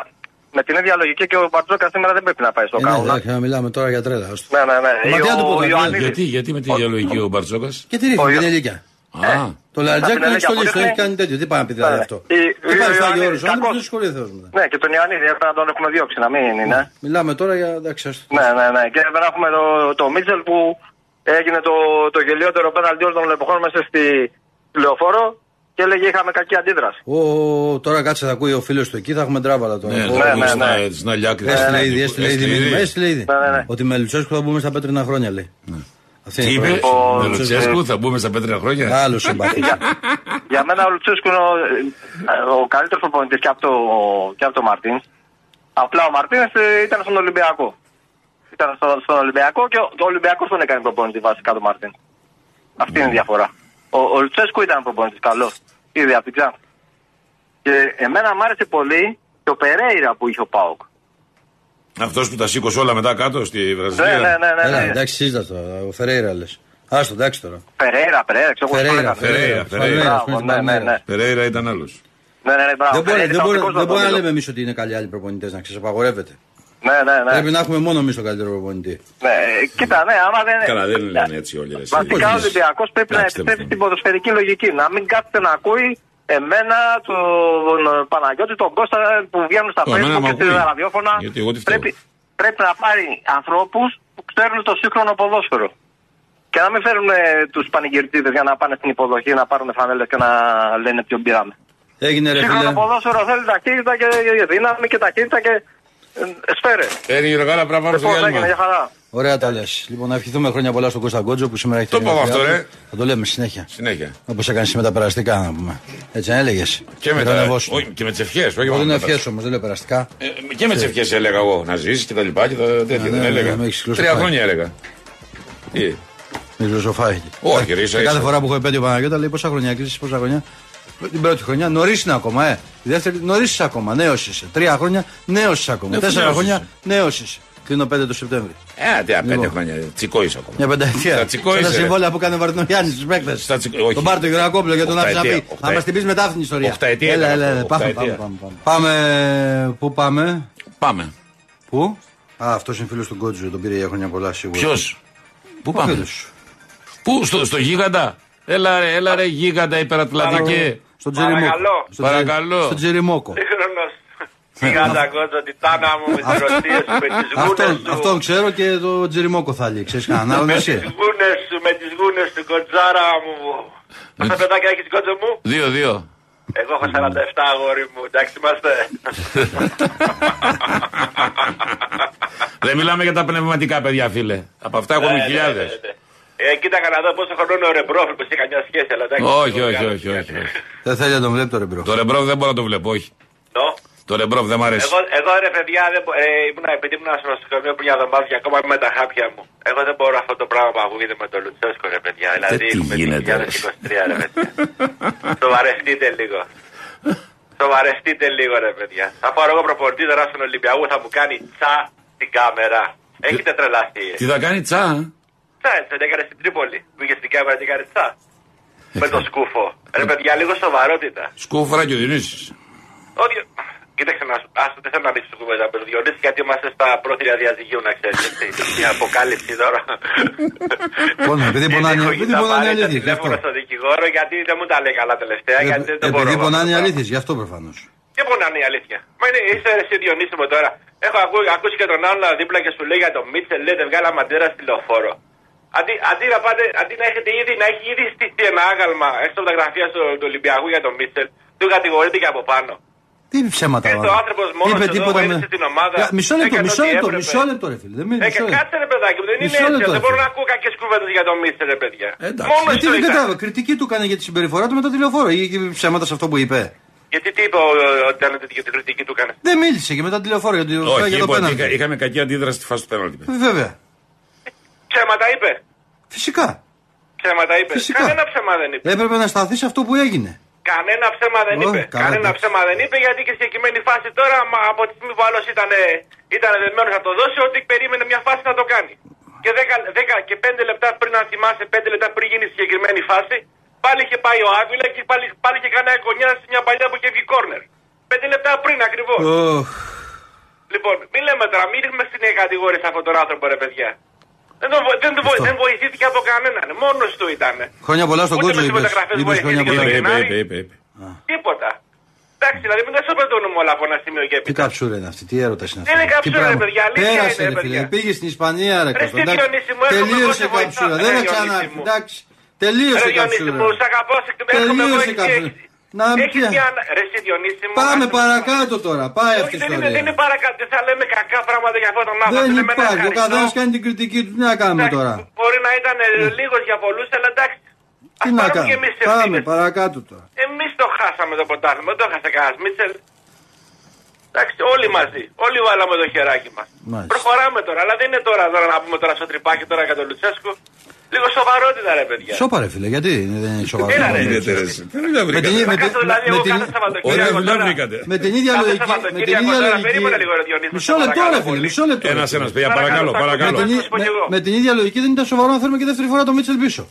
με την ίδια λογική και ο Μπαρτζόκα σήμερα δεν πρέπει να πάει στο Ε, ναι, κάουνα. εντάξει, να μιλάμε τώρα για τρέλα. άστο. Ναι, ναι, ναι. Μα τι να του πω Ο τώρα, Ιωαννίδης. Γιατί, γιατί με τη διαλογική ο Μπαρτσόκα. Και τι ρίχνει, Ο την Ιω- ηλικία. Α, Το Λαριτζάκ την το έχει Ελέγκα στολίσει, που το έχει ρίχνει. κάνει τέτοιο. Τι πάει να πει δηλαδή Ναι. αυτό. Η- Τι πάει ο στο Άγιο Ιωαννίδης, Όρος, ο άνθρωπος κακός. δεν σχολεί Θεός μετά. Ναι, και τον Ιωαννίδη έπρεπε να τον έχουμε διώξει, να μην είναι. Μιλάμε τώρα για εντάξει, άστο. Ναι, ναι, ναι. Και δεν έχουμε το, το Μίτσελ που έγινε το, το γελιότερο πέναλτι όλων των εποχών μέσα στη λεωφόρο και έλεγε είχαμε κακή αντίδραση. Ω, ω, τώρα κάτσε να ακούει ο φίλος του εκεί, θα έχουμε τράβαλα τώρα. ναι, Ω, θα ναι, βγει ναι, στην- ναι. στην άλλη άκρη. Έστειλε Ναι, ήδη, έστειλε ήδη έστειλε μήνυμα. ήδη. Έστειλε ήδη. Ναι, ναι, ναι. Ότι με Λουτσέσκου θα μπούμε στα πέτρινα χρόνια, λέει. Αυτή Τι είναι η είπες, πρόταση. με Λουτσέσκου θα μπούμε στα πέτρινα χρόνια; Άλλο συμπαθής. Για μένα ο Λουτσέσκου είναι ο, ο καλύτερος προπονητής και από το, και από το Μαρτίν. Απλά ο Μαρτίν ήταν στον Ολυμπιακό. Ήταν στο, στον Ολυμπιακό και ο, ο Ολυμπιακός τον έκανε προπονητή βασικά το Μαρτίν. Αυτή είναι η διαφορά. Ο, ο Λουτσέσκου ήταν προπονητή καλό. Ήδη από την Ξάνθη. Και εμένα μου άρεσε πολύ και ο Περέιρα που είχε ο Πάοκ. Αυτός που τα σήκωσε όλα μετά κάτω στη Ναι, Βραζιλία. ναι, ναι. ναι, Έλα, ναι. εντάξει, σύζα τώρα. Ο Φερέιρα λες. Άστο, εντάξει τώρα. Περέιρα, Περέιρα, ξέρω εγώ πώς το Φερέιρα, λέγανε. Φερέιρα, Φερέιρα. Φερέιρα. Μπράβο, ναι, ναι, ναι. Περέιρα ήταν άλλος. Ναι, ναι, ναι, μπράβο. Δεν μπορεί, Φερέιρα δεν μπορεί, ήταν ο δεν μπορεί να δικός λέμε εμείς ότι είναι καλοί άλλοι προπονητές, να ξέρει, απαγορεύεται. Ναι, ναι, ναι. Πρέπει να έχουμε μόνο εμείς τον καλύτερο προπονητή. Ναι, ε, κοίτα, ναι, άμα δεν. Καλά, δεν λένε έτσι όλοι. ρε, εσύ. Βασικά ο Πώς Ολυμπιακός πρέπει να Εντάξει, επιστρέψει τέλος στην ποδοσφαιρική λογική. Να μην κάθεται να ακούει εμένα, τον Παναγιώτη, τον Κώστα που βγαίνουν στα Ω, εμένα Facebook μ' και ακούει. στα ραδιόφωνα. Γιατί εγώ τι φταίω. Πρέπει, πρέπει να πάρει ανθρώπους που ξέρουν το σύγχρονο ποδόσφαιρο. Και να μην φέρουν τους πανηγυρτίδες για να πάνε στην υποδοχή, να πάρουν φανέλες και να λένε ποιον πήραμε. Έγινε ρε Σύγχρονο φίλε. ποδόσφαιρο θέλει ταχύτητα και δύναμη και ταχύτητα και ε, σφαίρε. Παίρνει η Ρογάλα πράγμα στο Λοιπόν, έγινε, διάλειμμα. για χαρά. Ωραία τα λες. Λοιπόν, να ευχηθούμε χρόνια πολλά στον Κώστα Γκότζο που σήμερα έχει Το γενέθλιά είπαμε αυτό, του. ρε. Θα το λέμε συνέχεια. Συνέχεια. Όπως έκανε με τα περαστικά, να πούμε. Έτσι δεν έλεγες. Και με, τα, όχι, και με τις ευχές. Όχι Εγώ μόνο δεν με είναι τα- ευχές όμως, δεν λέω περαστικά. Ε, και με τις ευχές έλεγα εγώ να ζήσεις και τα λοιπά και τα τέτοια. ναι, δεν ναι, έλεγα. με έχεις Τρία κλείσει χρόνια έλεγα. Τι; Με φιλοσοφάει. Όχι, ρε, ίσα, Και κάθε ίσα. φορά που έχω επέτειο Παναγιώτα λέει πόσα χρόνια κλείσει, πόσα χρόνια; Την πρώτη χρονιά νωρίς είναι ακόμα, ε. Η δεύτερη νωρίς είσαι ακόμα, νέος είσαι. Τρία χρόνια νέος είσαι ακόμα. Ε, αφού Τέσσερα νέος χρόνια είσαι. νέος είσαι. Κλείνω 5 το Σεπτέμβρη. Ε, τι πέντε Λοιπόν. χρόνια. Τσικό είσαι ακόμα. Μια πενταετία. Στα τσικό Σαν τα είσαι, ρε. συμβόλαια που έκανε ο Βαρδινογιάννη στους παίκτες. Στα τσικό- όχι. Τον πάρει τον Γερακόπουλο για τον Οχταετία, Αψαπή. Θα οχταετία. μα την πει μετά αυτήν την ιστορία. Οχταετία Έλα, ήταν έλα, αυτό, έλα. Πάμε, πάμε, οχταετία. πάμε, πάμε. Πάμε. Πού πάμε; Πάμε. Πού; Α, αυτός είναι φίλος του Γκότζου. Τον πήρε για χρόνια πολλά σίγουρα. Ποιος; Πού Ο πάμε; φίλος. Πού, στο, στο γίγαντα; Έλα ρε, έλα ρε γίγαντα υπερατλαντική. Στον Τζεριμόκο. Παρακαλώ. Στον Τζερι- Παρακαλώ. Στον Τζεριμόκο. Σύγχρονος. Γιγάντα κότσο, τιτάνα μου με τις ερωτίες σου, με τις γούνες Αυτόν, σου. αυτόν ξέρω και το Τζεριμόκο θα λέει. Ξέρεις κανέναν άλλον Με εσύ. τις γούνες σου, με τις γούνες του κοτζάρα μου. Πόσα παιδάκια έχεις κότσο μου; Δύο, δύο. Εγώ έχω 47 αγόρι μου, εντάξει είμαστε. Δεν μιλάμε για τα πνευματικά παιδιά, φίλε. Από αυτά έχουμε Ναι, χιλιάδε. ναι, ναι, ναι. Ε, κοίταγα να δω πόσο χρόνο είναι ο Ρεμπρόφιλ που έχει καμιά σχέση, αλλά εντάξει. Όχι, όχι, όχι, όχι. όχι. [LAUGHS] Δεν θέλει να τον βλέπει το ρεμπρό. Το ρεμπρόβ δεν μπορώ να το βλέπω, όχι. Νο. Το ρεμπρόβ δεν μ' αρέσει. Εγώ, εγώ ρε παιδιά, δεν, μπο- ε, ήμουν, επειδή ήμουν στο νοσοκομείο πριν μια εβδομάδα και ακόμα είμαι με τα χάπια μου. Εγώ δεν μπορώ αυτό το πράγμα που ακούγεται με το Λουτσέσκο, ρε παιδιά. Δηλαδή, τι έχουμε γίνεται, ρε. 2023, ρε παιδιά. [LAUGHS] Σοβαρευτείτε λίγο. Σοβαρευτείτε λίγο, ρε παιδιά. Θα πάρω εγώ προπορτή τώρα στον Ολυμπιακό, θα μου κάνει τσα την κάμερα. Έχετε τρελαθεί. ε. Τι θα κάνει τσα; Ε; Τσα, έτσι δεν έκανε στην Τρίπολη. Πήγε στην κάμερα και έκανε τσα. Με το σκούφο. Ρε παιδιά, λίγο σοβαρότητα. Σκούφρα και ο Διονύσης. Ότι... Κοίταξε να σου άστο, δεν θέλω να μπεις στην κουβέντα με τον Διονύσης γιατί είμαστε στα πρώτηρα διαζυγίου να ξέρεις. Μια αποκάλυψη τώρα. Πόνο, επειδή Είναι πονάνε- έχω επειδή τα πονάνε πάρει τα αλήθεια, γι' αυτό. τηλέφωνα στον δικηγόρο γιατί δεν μου τα λέει καλά τελευταία. γιατί δεν το μπορώ. Επειδή εγώ πονάνε οι αυτό. αλήθειες, γι' αυτό προφανώς. Και πονάνε η αλήθεια. Μα είναι, είσαι εσύ Διονύση μου τώρα. Έχω ακού- ακούσει και τον άλλον δίπλα και σου λέει για τον Μίτσελ, λέτε βγάλαμε αντέρα στη λεωφόρο. Αντί, αντί, να πάτε, αντί να έχετε ήδη, να έχει ήδη στηθεί ένα άγαλμα έξω από τα γραφεία του, του Ολυμπιακού για τον Μίτσελ, του κατηγορείται και από πάνω. Τι ψέματα Ήρθε βάλε. ο άνθρωπος μόνος Είπε εδώ, τίποτα βοήθησε την ομάδα. Κα- Μισό λεπτό, Έκανε μισό ό,τι λεπτό, έπρεπε. μισό λεπτό, ρε φίλε. Δεν Ε, μίλησε. και μισό λεπτό. κάτσε ρε παιδάκι μου, δεν είναι Μισό έτσι. λεπτό, Δεν ρε μπορώ φίλε. να ακούω κακέ κουβέντες για τον Μίτσελ, ρε παιδιά. Εντάξει. Μόνο Γιατί του δεν ήταν. κατάλαβα. Κριτική του έκανε για τη συμπεριφορά του με το τηλεφόρο ή ή ψέματα σε αυτό που είπε; Γιατί τι είπε ο- ο- ότι ήταν για την κριτική του έκανε. Δεν μίλησε και μετά τηλεφόρο για το, Όχι, για το είπα ότι πέναλτι. είχα- είχαμε κακή αντίδραση στη φάση του πέναλτι. Ε, Βέβαια. Ψέματα είπε. Φυσικά. Ψέματα είπε. Φυσικά. Κανένα ψέμα δεν είπε. Έπρεπε να σταθεί σε αυτό που έγινε. Κανένα ψέμα δεν Ω, είπε. καλά, Κανένα εντάξει. ψέμα δεν είπε γιατί και στη συγκεκριμένη φάση τώρα μα, από τη στιγμή που άλλος ήταν, ήταν δεμένος να το δώσει, ότι περίμενε μια φάση να το κάνει. Και, 10, 10 και 5 λεπτά πριν, να θυμάσαι, 5 λεπτά πριν γίνει η συγκεκριμένη φάση, πάλι είχε πάει ο Άβυλα και πάλι, πάλι είχε κάνει γωνιά σε μια παλιά που είχε βγει κόρνερ. 5 λεπτά πριν ακριβώς. Οχ. Λοιπόν, μην λέμε τώρα, μην ρίχνουμε στην κατηγορία σε αυτόν τον άνθρωπο, ρε παιδιά. Δεν, το, βο- δεν, το, βο- Αυτό. δεν βοηθήθηκε από κανέναν. Μόνος του ήταν. Χρόνια πολλά στον Ούτε κότσο με τις είπες. μεταγραφές Είπες χρόνια βοηθήθηκε πολλά. το Είπε, είπε, Γενάρη. είπε, είπε, είπε. Τίποτα. Εντάξει, δηλαδή μην τα σοπεδώνουμε όλα από ένα σημείο και Τι έπειτα. καψούρα είναι αυτή, τι έρωτας είναι αυτή. Δεν είναι τι καψούρα, πράγμα; ρε παιδιά, αλήθεια Πέρασε, είναι, ρε ρε φίλε. παιδιά. Πήγε στην Ισπανία, ρε Ρε, Κώστα. στη εντάξει. Διονύση μου, έχουμε Τελείωσε εγώ σε καψούρα. βοηθάω, Δεν ρε, θα ξανά. Διονύση μου. Εντάξει. Τελείωσε Ρε Διονύση καψούρα. μου, σ' αγαπώ, σε έρχομαι εγώ Τελείωσε εκεί, καψούρα. Έχεις- Να έχεις πια. μια... Ρε εσύ Διονύση μου. Πάμε άσε με. παρακάτω τώρα. Πάει αυτή η Όχι, δεν είναι, δεν είναι ιστορία. παρακάτω. Δεν θα λέμε κακά πράγματα για αυτόν τον άνθρωπο. Δεν λέμε ένα υπάρχει. Ο ευχαριστώ. καθένας κάνει την κριτική του. Τι να κάνουμε Εντάξει, τώρα; Μπορεί να ήταν λίγος για πολλούς, αλλά εντάξει. Τι Ας να πάρουμε και κάνουμε; εμείς Πάμε ευθύνες. παρακάτω τώρα. Εμείς το χάσαμε το ποτάμι, δεν το χάσε κανένας Μίτσελ. Εντάξει, όλοι μαζί. Όλοι βάλαμε το χεράκι μας. Μάλιστα. Προχωράμε τώρα, αλλά δεν είναι τώρα, τώρα να πούμε τώρα στο τρυπάκι τώρα για τον Λουτσέσκο. Λίγο σοβαρότητα ρε παιδιά. Σώπα ρε φίλε, γιατί δεν είναι σοβαρό. Έλα, ρε, Με Ιδιαίτερες. Δεν δουλειά την- βρήκατε. με Θα την- κάτσω δηλαδή με εγώ την- κάθε Ωραία Σαββατοκύριακο δουλειά τώρα. βρήκατε. Με την ίδια Κάθε λογική. Με την Σαββατοκύριακο ίδια τώρα, λογική. περίμενε λίγο, ρε, Διονύση, Μισό σε λεπτό, παρακαλώ ρε φίλε, πολύ. μισό λεπτό. ρε Ένας, φίλε. ένας, παιδιά, Παρακαλώ, παρακαλώ, θα Με παρακαλώ. την, Να σου πω κι εγώ. με, με την ίδια λογική δεν ήταν σοβαρό να θέλουμε και δεύτερη φορά το Μίτσελ πίσω.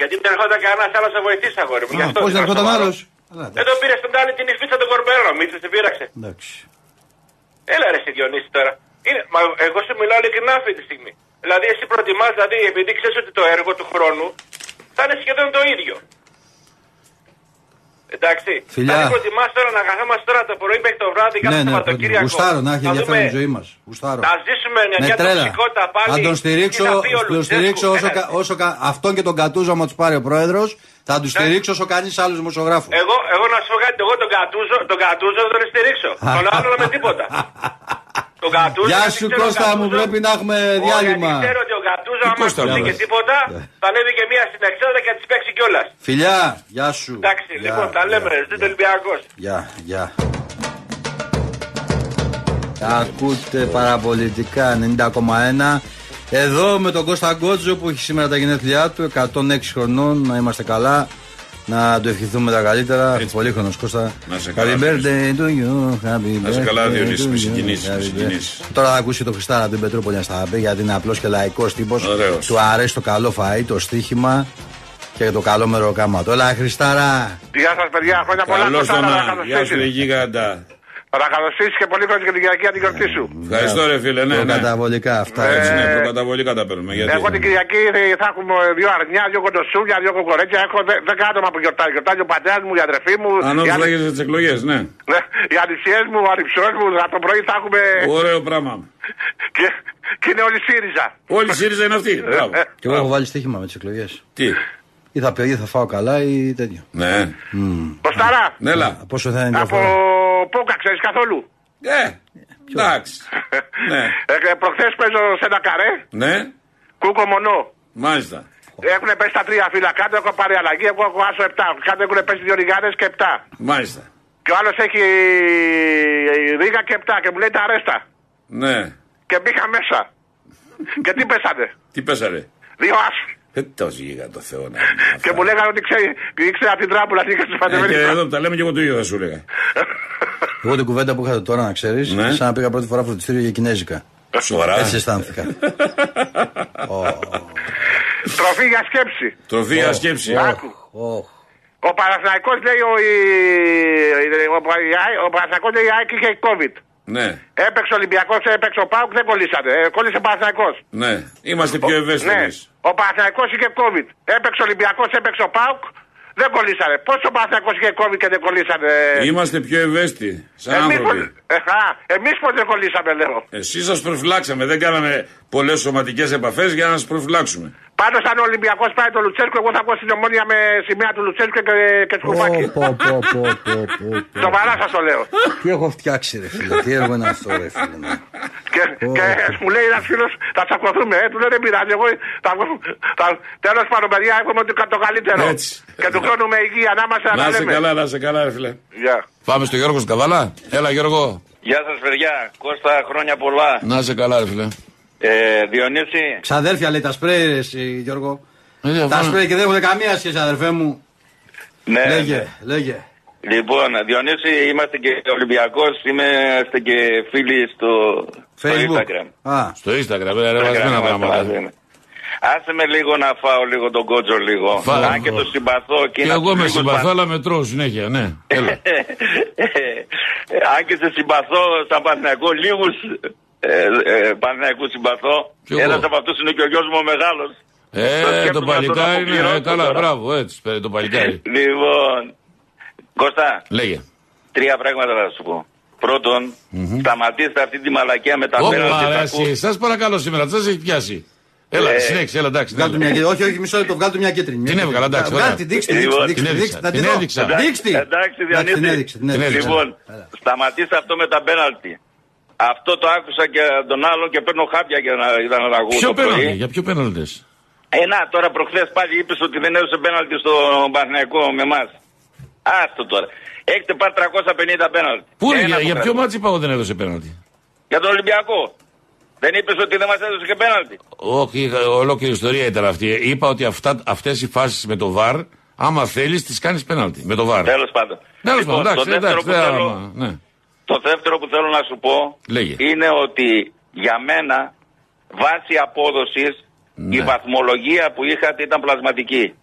Γιατί δεν ερχόταν κανένας άλλος να βοηθήσει, αγόρι μου. γι' αυτό Πώς δεν δεν ήταν ερχόταν σοβαρό. Άλλο. Δεν τον πήρε στον τάλι την υφίτσα του Κορμπέρο, Μίτσελ σε πείραξε. Εντάξει. Έλα ρε, εσύ Διονύση τώρα. Είναι, μα εγώ σου μιλάω ειλικρινά αυτή τη στιγμή. Δηλαδή, εσύ προτιμάς, δηλαδή, επειδή ξέρεις ότι το έργο του χρόνου θα είναι σχεδόν το ίδιο. Εντάξει. Φιλιά. Δηλαδή, προτιμάς τώρα να καθόμαστε τώρα το πρωί μέχρι το βράδυ κάθε Ναι, ναι, Σαββατοκύριακο. γουστάρω να έχει να ενδιαφέρον η δούμε- ζωή μας. Γουστάρω. Να ζήσουμε μια, Με μια τρέλα. τοξικότητα πάλι. Θα τον Τι στηρίξω, θα πει ο τον Λουτσέσκου. στηρίξω όσο, Έλα, κα- όσο κα- αυτόν και τον Κατούζο, άμα τους πάρει ο πρόεδρος. Θα τους στηρίξω όσο κανείς άλλος δημοσιογράφος. Εγώ, εγώ να σου πω κάτι, εγώ τον Κατούζο, τον Κατούζο δεν τον στηρίξω. τον άλλο με τίποτα. [LAUGHS] τον Κατούζο. Γεια γιατί σου ξέρω Κώστα μου, Γκατούζο- πρέπει να έχουμε Όχι, διάλειμμα. γιατί ξέρω ότι ο Γκατούζο, Τι άμα Κώστα, του και βρε. τίποτα, θα ανέβει και μία στην εξέδρα και θα τη παίξει κιόλας. Φιλιά, γεια σου. Εντάξει, Γεια, λοιπόν, τα λέμε. γεια, Ζήτω Ολυμπιακός. Γεια, γεια. Ακούτε παραπολιτικά 90,1. Εδώ με τον Κώστα Γκότζο που έχει σήμερα τα γενέθλιά του, 106 χρονών, να είμαστε καλά. Να του ευχηθούμε τα καλύτερα. Έτσι. Πολύχρονο Κώστα. Να σε καλά, Happy birthday to you. Happy Να σε καλά, birthday Διονύση, to με you. συγκινήσεις, με Happy συγκινήσεις. birthday. Τώρα θα ακούσει το Χριστάρα από την Πετρούπολη να στα πει γιατί είναι απλός και λαϊκός τύπος. Ωραίος. Του αρέσει το καλό φαΐ, το στοίχημα και το καλό μεροκάματο. Έλα, Χριστάρα. Γεια σας, παιδιά. Χρόνια πολλά. Καλώς Κωστάρα, τον να να. Γεια καλωσορίσει. σου, ρε γίγαντα. Θα τα καλωσορίσει και πολύ χρόνια και την Κυριακή την γιορτή σου. Ευχαριστώ, ρε φίλε. Ναι, ναι. Προκαταβολικά αυτά. Έτσι, έτσι. ναι, προκαταβολικά τα παίρνουμε. Γιατί. Εγώ την Κυριακή θα- θα έχουμε δύο αρνιά, δύο κοντοσούγια, δύο κοκορέτσια. Έχω δε- δέκα άτομα που γιορτάζει. Γιορτάζει ο πατέρας μου, η αδερφή μου. Αν οι όχι ανε- λέγεσαι τις εκλογές, ναι. Ναι, οι ανησιέ μου, ο ανυψιός μου. Από το πρωί θα έχουμε. Ωραίο πράγμα. Και, και είναι όλοι ΣΥΡΙΖΑ. Όλη η ΣΥΡΙΖΑ είναι αυτή. Μπράβο. Και εγώ έχω βάλει στοίχημα με τις εκλογές. Τι; Ή θα πει, ή θα φάω καλά ή τέτοιο. Ναι. Κωστάρα, Νέλα. Πόσο θα είναι από διαφορά. Πόκα ξέρεις καθόλου; Ε. Εντάξει. [LAUGHS] Ναι. Ε, Προχθές παίζω σε ένα καρέ, Ναι. κούκο μονό. Μάλιστα. Έχουν πέσει τα τρία φύλλα κάτω, έχω πάρει αλλαγή. Εγώ έχω άσο 7. Κάτω έχουν πέσει δύο ριγάδε και 7. Μάλιστα. Και ο άλλος έχει ρίγα και 7 και μου λέει τα αρέστα. Ναι. Και μπήκα μέσα. [LAUGHS] και τι πέσανε; Τι πέσαρε. Δύο άσοι. Ε, τόσο γίγα το Θεό να Και μου λέγανε ότι ξέρει, ήξερα την τράπουλα και στη Ε, παντεμένη. και εδώ τα λέμε και εγώ το ίδιο θα σου έλεγα. Εγώ την κουβέντα που είχατε τώρα να ξέρεις, Ναι. σαν να πήγα πρώτη φορά φροντιστήριο για Κινέζικα. Σοβαρά. Έτσι αισθάνθηκα. [LAUGHS] Τροφή για σκέψη. Τροφή για σκέψη. Άκου. Οχ. Ο Παναθηναϊκός λέει ο, η- ο, ο Παναθηναϊκός λέει η ΑΕΚ είχε COVID. Ναι. Έπαιξε ο Ολυμπιακός, έπαιξε ο Πάουκ, δεν κολλήσατε. Ε, κόλλησε ο Παναθηναϊκός. Ναι. Είμαστε πιο ευαίσθητοι Ναι, εμείς. ο Παναθηναϊκός είχε COVID. Έπαιξε ο Ολυμπιακός, έπαιξε ο Πάουκ, δεν κολλήσανε. Πώς ο Παναθηναϊκός είχε COVID και δεν κολλήσανε; Είμαστε πιο ευαίσθητοι. Σαν Εμείς πώς, άνθρωποι. ε, α, εμείς πώς δεν κολλήσαμε λέω. Εσείς σας προφυλάξαμε. Δεν κάναμε πολλές σωματικές επαφές για να σας προφυλάξουμε. Πάντως αν ο Ολυμπιακός πάει το Λουτσέσκο, εγώ θα πω στην ομόνια με σημαία του Λουτσέσκο και, και σκουφάκι. Πω, πω, πω, πω, πω, πω, πω. Σοβαρά σας το λέω. Τι έχω φτιάξει, ρε φίλε. Τι έργο είναι αυτό, ρε φίλε. Ναι. Και, και μου λέει ένας φίλος, θα τσακωθούμε. Ε, του λέει δεν πειράζει. Εγώ θα, θα, τέλος πάντων, παιδιά, έχουμε ότι το καλύτερο. Έτσι. Και του χρόνου με υγεία να είμαστε Να να είσαι λέμε. καλά, να είσαι καλά, ρε φίλε. Γεια. Πάμε στο Γιώργος Σκαβάλα. Έλα, Γιώργο. Γεια σας παιδιά, Κώστα χρόνια πολλά. Να είσαι καλά, ρε φίλε. Ε, Διονύση, Ξαδέρφια λέει τα σπρέι, ρε, εσύ, Γιώργο. Ε, Τα αυτό- σπρέι και δεν έχουν καμία σχέση, αδερφέ μου. ναι, Λέγε, λέγε. λοιπόν, Διονύση είμαστε και Ολυμπιακός, είμαστε και φίλοι στο, στο Facebook. Instagram. Α, Στο Instagram, ρε, ρεβασμένα Instagram είμαστε πράγματα. μαζί, ναι. Άσε με λίγο να φάω λίγο τον κότσο λίγο. Φάω. Αν και το συμπαθώ και Και είναι εγώ από με τους λίγους συμπαθώ, αλλά με τρώω συνέχεια, ναι. Έλα. [LAUGHS] Αν και σε συμπαθώ σαν Παναθηναϊκό, λίγους ε, ε, Παναθηναϊκούς συμπαθώ. Κι εγώ. Ένας από αυτούς είναι και ο γιος μου ο μεγάλος. Το Ε, το σκέφτομαι να τον παλικάρι είναι. αποπληρώσω ε, Καλά, τώρα. μπράβο, έτσι. παι- Το παλικάρι. Λοιπόν, Κώστα, Λέγε. τρία πράγματα θα σου πω. Πρώτον, σταματήστε αυτή τη μαλακία με τα Όπα, πέναλτι. ρε, τα εσύ. ακού- Σας παρακαλώ σήμερα, τι σας έχει πιάσει. Έλα, Ε, συνέχισε, έλα, εντάξει. βγάλ' του ναι. μια κίτρινη. Όχι, όχι, μισό λεπτό, βγάλ' του μια κίτρινη. Μια Την κίτρινη. έβγαλα, εντάξει, Βγάλ' ωραία. την, δείξτε, Λοιπόν, δείξτε, την δείξτε, έδειξα, δείξτε, την να τη δω. έδειξα. Δείξτε. Εντάξει, Εντάξει, Διονύση. την έδειξε, την έδειξε. Λοιπόν, Έλα. σταματήστε αυτό με τα πέναλτι. Αυτό το άκουσα και τον άλλο και παίρνω χάπια για να, για να ακούω Ποιο το πρωί. πέναλτι, για ποιο πέναλτι. Ε, να, τώρα προχθές πάλι είπες ότι δεν έδωσε πέναλτι στο Παναθηναϊκό με εμάς. Άστο τώρα. Έχετε πάρει 350 πέναλτι. Πού είναι, Ένα για, που για ποιο κρατάω. ματς είπα εγώ δεν έδωσε πέναλτι; Για τον Ολυμπιακό. Δεν είπες ότι δεν μας έδωσε και πέναλτι. Όχι, ολόκληρη ιστορία ήταν αυτή. Είπα ότι αυτές οι φάσεις με το VAR, άμα θέλεις, τις κάνεις πέναλτι. Με το VAR. Τέλος πάντων. Τέλος Λοιπόν, πάντων, το εντάξει, δεύτερο εντάξει. που δεν θέλω- άμα- ναι. Το δεύτερο που θέλω να σου πω Λέγε. είναι ότι για μένα βάση απόδοσης η Ναι. βαθμολογία που είχατε ήταν πλασματική.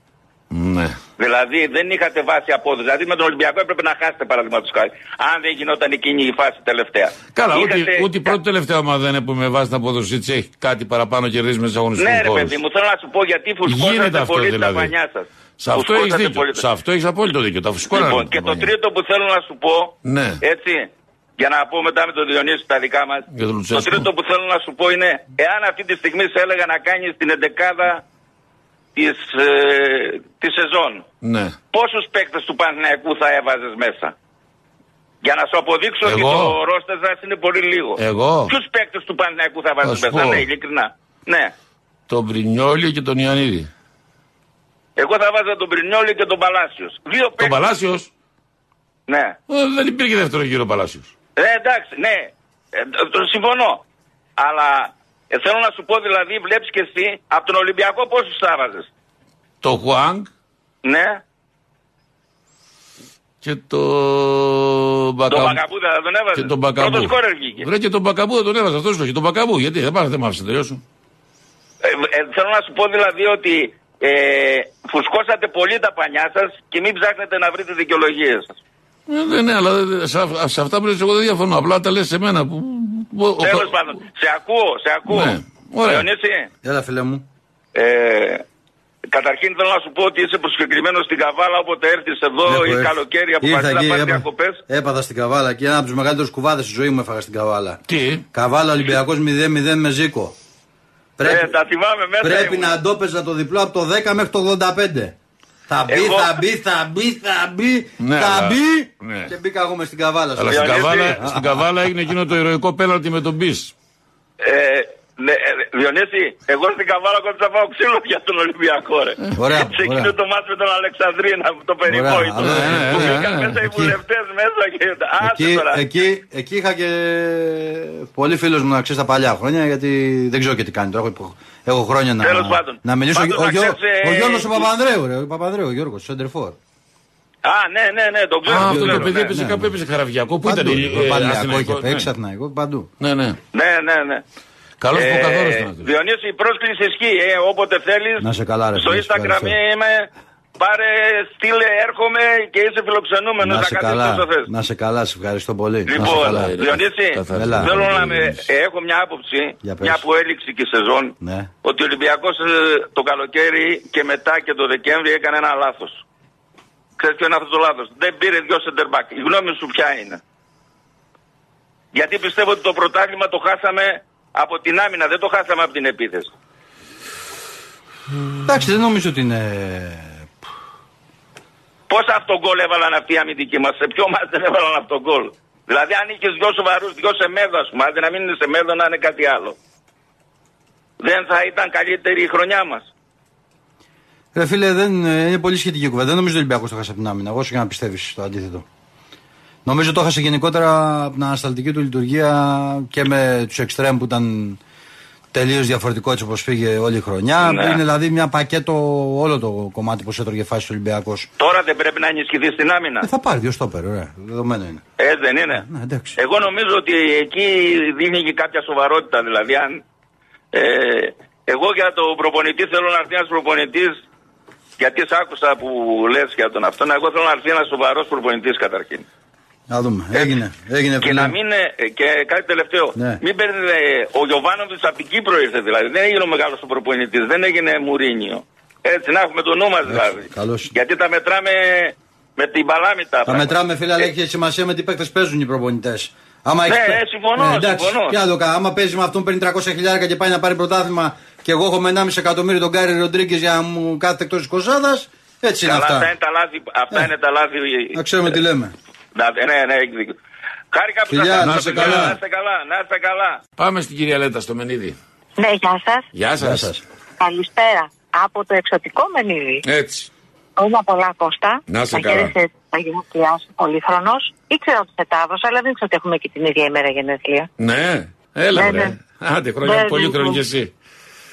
Ναι. Δηλαδή δεν είχατε βάση απόδοση. Δηλαδή με τον Ολυμπιακό έπρεπε να χάσετε παραδείγματος χάρη. Αν δεν γινόταν εκείνη η φάση τελευταία. Καλά, ούτε, Είχατε- ούτε η πρώτη τελευταία ομάδα δεν είναι που με βάση την απόδοση τη έχει κάτι παραπάνω κερδίζει με τους αγωνιστικούς Ναι, ρε χώρους. παιδί μου, θέλω να σου πω γιατί Γίνεται φουσκώσατε αυτό πολύ δηλαδή. τα πανιά σας. Σε αυτό έχεις δίκιο. Σε αυτό έχεις απόλυτο δίκιο. Τα φουσκώνανε. Λοιπόν, τα και το πανιά. τρίτο που θέλω να σου πω, Ναι. έτσι, για να πω μετά με τον Διονύση τα δικά μας. Για τον Το Λουτσέσκο. τρίτο που θέλω να σου πω είναι, εάν αυτή τη στιγμή σε έλεγα να κάνεις την εντεκάδα της, ε, της σεζόν, Ναι. πόσους παίκτες του Παναθηναϊκού θα έβαζες μέσα; Για να σου αποδείξω ότι Εγώ; το ρόστερ σας είναι πολύ λίγο. Εγώ; Ποιους παίκτες του Παναθηναϊκού θα βάζεις σου μέσα, πω. ναι, ειλικρινά; Ναι. Τον Πρινιόλι και τον Ιαννίδη. Εγώ θα βάζα τον Πρινιόλη και τον Παλάσιος. Δύο Τον παίκτες. Παλάσιος; Ναι. Δεν υπήρχε δεύτερο γύρο Παλάσιος. Ε, εντάξει, ναι. Ε, το συμφωνώ. Αλλά ε, θέλω να σου πω δηλαδή, βλέπεις και εσύ, από τον Ολυμπιακό πόσους θα βάζεις. Το Χουάνγκ, Ναι. Και το Τον Μπακαμπού. Μπακαμπού δεν θα τον έβαζες; Και τον Μπακαμπού. Πρώτος σκόρερ βγήκε. Βρε και τον Μπακαμπού δεν τον έβαζε. Αυτός όχι. Τον Μπακαμπού. Γιατί δεν πάρε, δεν μ' άφησες να τελειώσω. Ε, ε, θέλω να σου πω δηλαδή ότι ε, φουσκώσατε πολύ τα πανιά σας και μην ψάχνετε να βρείτε δικαιολογίες σας. Ε, δεν ναι, αλλά δεν- σε, αυ- σε αυτά που λες εγώ δεν διαφωνώ. Απλά τα λες σε μένα. Που, που- ο- Τέλος πάντων, σε ακούω, σε ακούω. Ναι, ωραία. Διονύση, Έλα, φίλε μου. ε, καταρχήν θέλω να σου πω ότι είσαι προσκεκλημένο στην Καβάλα όποτε έρθεις εδώ Έχω ή έρθει. καλοκαίρι από Ήρθα να εκεί, πάρει έπα- διακοπές. Έπαθα στην Καβάλα και ένα από τους μεγαλύτερους κουβάδες στη ζωή μου έφαγα στην Καβάλα. Τι; Καβάλα Ολυμπιακός 0-0 με Ζήκο. Ε, τα θυμάμαι μέσα. Πρέπει ήμουν. να το παίζα το διπλό από το 10 μέχρι το 85. Θα μπει, Εγώ- θα μπει, θα μπει, θα μπει, Ναι, θα αλλά- μπει. ναι. Και μπήκα εγώ μες στην Καβάλα. Αλλά στο- στην Διονύση. Καβάλα, στην Καβάλα έγινε εκείνο το ηρωικό πέναλτι με τον Μπις. Ε, ναι, ε, Διονύση, εγώ στην Καβάλα κόντσα πάω ξύλο για τον Ολυμπιακό, ρε. Ωραία, Σε εκείνο ωραία. το μάτι με τον Αλεξανδρίνα, το περιβόητο. αλλά, ε, Που ε, μπήκαν ε, μέσα οι εκεί. βουλευτές μέσα και. Άσε Εκεί, τώρα. εκεί, εκεί είχα και πολλοί φίλου μου να ξέρεις τα παλιά χρόνια γιατί δεν ξέρω και τι κάνει τώρα. Έχω, έχω χρόνια να, Τέλος πάντων. να μιλήσω. Πάντως ο, να Γιώ, ξέρεις, ε, ο Γιώργος ο Παπανδρέου, ρε, ο Παπανδρέου, ο Γιώργος, ο Σεντερφόρ. Α, ναι, ναι, ναι, τον ξέρω. Α, τον αυτό το ξέρω, παιδί ναι. έπαιζε ναι, κάπου ναι. έπαιζε χαραβιακό. Πού ήταν Παντού. ε, Παλιακό Αθηναϊκός, είχε παίξει, ναι. Αθηναϊκό, παντού. Ναι, ναι. Ναι, ναι, ναι. Καλός που καθόρο Ε, ήταν αυτός. Διονύση, η πρόσκληση ισχύει. Ε, όποτε θέλεις. Να σε καλά, ρε, Στο φίλε, Instagram ευχαριστώ. είμαι. Πάρε, στείλε, έρχομαι και είσαι φιλοξενούμενος. Να Θα σε κάτσεις καλά, όσο θες. να σε καλά, σε ευχαριστώ πολύ. να σε Λοιπόν, καλά. Διονύση, Καθαρά. Έλα. θέλω να με, ε, έχω μια άποψη, Για πες. μια που έληξε και η σεζόν, Ναι. ότι ο Ολυμπιακός ε, το καλοκαίρι και μετά και το Δεκέμβρη έκανε ένα λάθος. Ξέρεις ποιο είναι αυτό το λάθος; Δεν πήρε δυο σεντερμπακ. Η γνώμη σου ποια είναι; Γιατί πιστεύω ότι το πρωτάθλημα το χάσαμε από την άμυνα, δεν το χάσαμε από την επίθεση. Εντάξει, δεν νομίζω ότι είναι. Πόσα αυτογκόλ έβαλαν αυτοί οι αμυντικοί μας, σε ποιο μας δεν έβαλαν αυτογκόλ. Δηλαδή, αν είχες δυο σοβαρούς, δυο σε μέδο, ας πούμε, άντε να μην είναι σε μέδο, να είναι κάτι άλλο. Δεν θα ήταν καλύτερη η χρονιά μας. Ρε φίλε, δεν, ε, είναι πολύ σχετική η κουβέντα. Δεν νομίζω ότι ο Ολυμπιακός το χάσε από την άμυνα. Εγώ σου για να πιστεύεις το αντίθετο. Νομίζω το χάσε γενικότερα από την ανασταλτική του λειτουργία και με τους εξτρέμ που ήταν τελείως διαφορετικό έτσι όπως πήγε όλη η χρονιά. Ναι. Είναι δηλαδή μια πακέτο όλο το κομμάτι που έτρωγε φάση του Ολυμπιακός. Τώρα δεν πρέπει να ενισχυθεί στην άμυνα. Ε, θα πάρει δύο στόπερ, ωραία. Δεδομένο είναι. Ε, δεν είναι. Ναι, εντάξει. Εγώ νομίζω ότι εκεί δίνει και κάποια σοβαρότητα. Δηλαδή, αν. Ε, εγώ για τον προπονητή θέλω να έρθει ένας προπονητής. Γιατί σ' άκουσα που λες για τον αυτόν. Εγώ θέλω να έρθει ένας σοβαρός προπονητής καταρχήν. Να δούμε. Έγινε. έγινε Και φίλε. να μην. ε, Και κάτι τελευταίο. Ναι. Μην παίρνετε. Ο Γιωβάνοβιτς από την Κύπρο ήρθε δηλαδή. Δεν έγινε ο μεγάλος ο προπονητής. Δεν έγινε Μουρίνιο. Έτσι, να έχουμε το νου μας δηλαδή. καλώς. Γιατί τα μετράμε με την παλάμητα. Τα μετράμε, φίλε, αλλά έχει σημασία με τι παίκτες παίζουν οι προπονητές. Άμα Ναι, έχεις παί- ε, συμφωνώ, εντάξει, συμφωνώ. Τι να το κάνω. Άμα παίζει με αυτόν παίρνει 300 χιλιάρικα και πάει να πάρει πρωτάθλημα και εγώ έχω με 1,5 εκατομμύριο τον Κάρι Ροντρίγκες για να μου κάθεται εκτός της εικοσάδας. Έτσι είναι Καλά, αυτά αυτά. είναι τα λάθη. Αυτά Ε, είναι τα λάθη. Να ξέρουμε τι λέμε. Να, ναι, ναι, έχει δίκιο. Χάρηκα που Φιλιά, σας να άκουσα, είστε παιδιά. καλά. Να είστε καλά, να είστε καλά. Πάμε στην κυρία Λέτα στο Μενίδη. Ναι, γεια σας. Γεια Γεια σας. σας. Καλησπέρα. Από το εξωτικό Μενίδη. Έτσι. Όλα πολλά Κώστα. Να είσαι Τα καλά. χαίρεσαι τα γενέθλιά σου, πολύχρονος. Ήξερα ότι σε Ταύρος, αλλά δεν ήξερα ότι έχουμε και την ίδια ημέρα γενέθλια. Ναι, έλα Ναι, βρε. ναι. Άντε, χρόνια Ναι, πολύ ναι, χρόνια ναι. κι εσύ.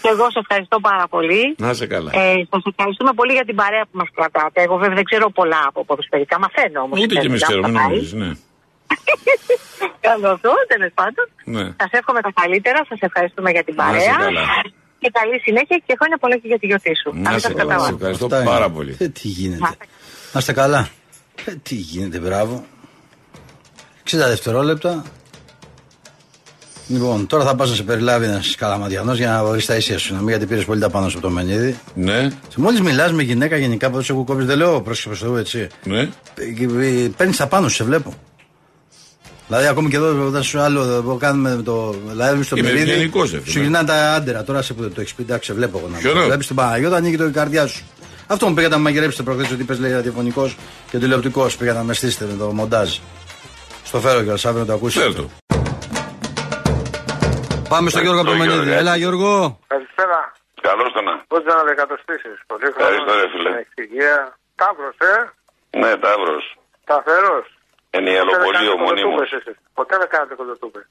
Και εγώ σε ευχαριστώ πάρα πολύ. Να είσαι καλά. Ε, Σας ευχαριστούμε πολύ για την παρέα που μας κρατάτε. Εγώ βέβαια δεν ξέρω πολλά από ποδοσφαιρικά. Μαθαίνω όμως. Ούτε και εμείς ξέρουμε, μην νομίζεις, ναι. [LAUGHS] Καλό αυτό, τέλος πάντων. Ναι. Σας εύχομαι τα καλύτερα. Σας ευχαριστούμε για την Να είσαι παρέα. καλά. Και καλή συνέχεια και χρόνια πολλά και για τη γιορτή σου. Να μην είσαι σας καλά. Σε καταλάβω. ευχαριστώ Αυτά είναι. πάρα πολύ. Ε, τι γίνεται. Να είστε καλά. Ε, τι γίνεται, μπράβο. 60 δευτερόλεπτα. Λοιπόν, τώρα θα πας να σε περιλάβει ένας καλαματιανός για να βρει τα ίσια σου. Να μην γιατί πήρες πολύ τα πάνω σου από το μενίδι. Ναι, Μόλις μιλάς με γυναίκα γενικά που σε έχω κόψει, δεν λέω πρόσεχε προς Θεού έτσι. ναι. Παίρνεις τα πάνω σου, σε βλέπω. Δηλαδή, ακόμη και εδώ, όταν σου άλλο εδώ, κάνουμε το live στο Είμαι μερίδι, ευγενικός, ρε φίλε. σου γυρνάνε τα άντερα. Τώρα σε που δεν το έχεις πει, εντάξει, σε βλέπω εγώ να Ποιο ναι; Βλέπεις την Παναγιώτα, ανοίγει το η καρδιά σου. Αυτό μου πήγατε να μαγειρέψετε προχθές ότι είπες λέει ραδιοφωνικός και τηλεοπτικός. Πήγατε να με στήσετε με το μοντάζ. Στο φέρω κιόλας, αύριο να το ακούσετε. Φέρ' το. Πάμε στο Γιώργο από το Γιώργο, Μενίδη. ε. Έλα, Γιώργο. Καλησπέρα. Καλώς το να. Πώς να δεκατοστήσεις. Πολύ Ευχαριστώ, ρε φίλε. Ευτυχία. Ταύρος, ε; Ναι, Ταύρος. Σταθερός. Ενιαλοπολείο μονίμω. Ποτέ δεν κάνετε κοντοτούπες.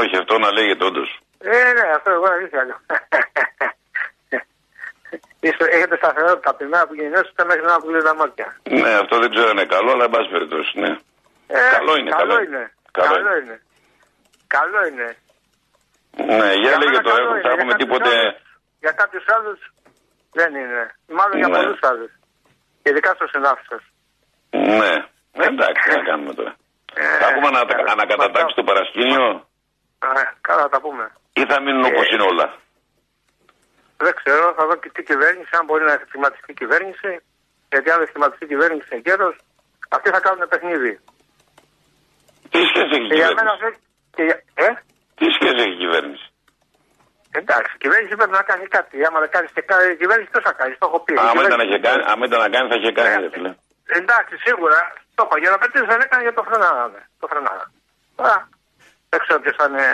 Όχι, αυτό να λέγεται όντως. Ε, ναι, αυτό εγώ αλήθεια λέω. [LAUGHS] Είστε- Έχετε σταθερότητα από τη μέρα που γεννιώσετε μέχρι να πουλήσετε τα μάτια. Ναι, αυτό δεν ξέρω αν είναι καλό, αλλά εν πάση περιπτώσει, ναι. Ε, Καλό είναι, καλό καλό είναι. Καλό Καλό είναι. Καλό είναι. Ναι, για λέγε μένα τώρα, καλό είναι. θα έχουμε Για κάποιους τίποτε. άλλους- Για κάποιους άλλους δεν είναι. Μάλλον για Ναι. πολλούς άλλους. Ειδικά στο συνάφι σας. Ναι, εντάξει, τι να κάνουμε τώρα. Ε, Θα έχουμε ανα, ανακατατάξει το παρασκήνιο Καλά, θα τα πούμε. ή θα μείνουν όπως είναι όλα. Δεν ξέρω, θα δω και τι κυβέρνηση, αν μπορεί να σχηματιστεί κυβέρνηση. Γιατί αν δεν σχηματιστεί κυβέρνηση εγκαίρως, αυτοί θα κάνουν παιχνίδι. Τι σχέση έχει η Και για μένα κυβέρνηση. δεν. και για- Ε; Τι σχέση έχει η κυβέρνηση; Εντάξει, η κυβέρνηση πρέπει να κάνει κάτι. Άμα δεν κάνεις και κάτι, η κυβέρνηση τι θα κάνει, το έχω πει. Η Αν ήταν, κυβέρνηση- να είχε κάνει, άμα ήταν να κάνει, θα είχε κάνει, Ναι. ρε φίλε. Εντάξει, σίγουρα. Το είπα. Για να πετύχεις δεν έκανε γιατί το φρενάγανε. Το φρενάγανε. Τώρα δεν ξέρω ποιος θα είναι.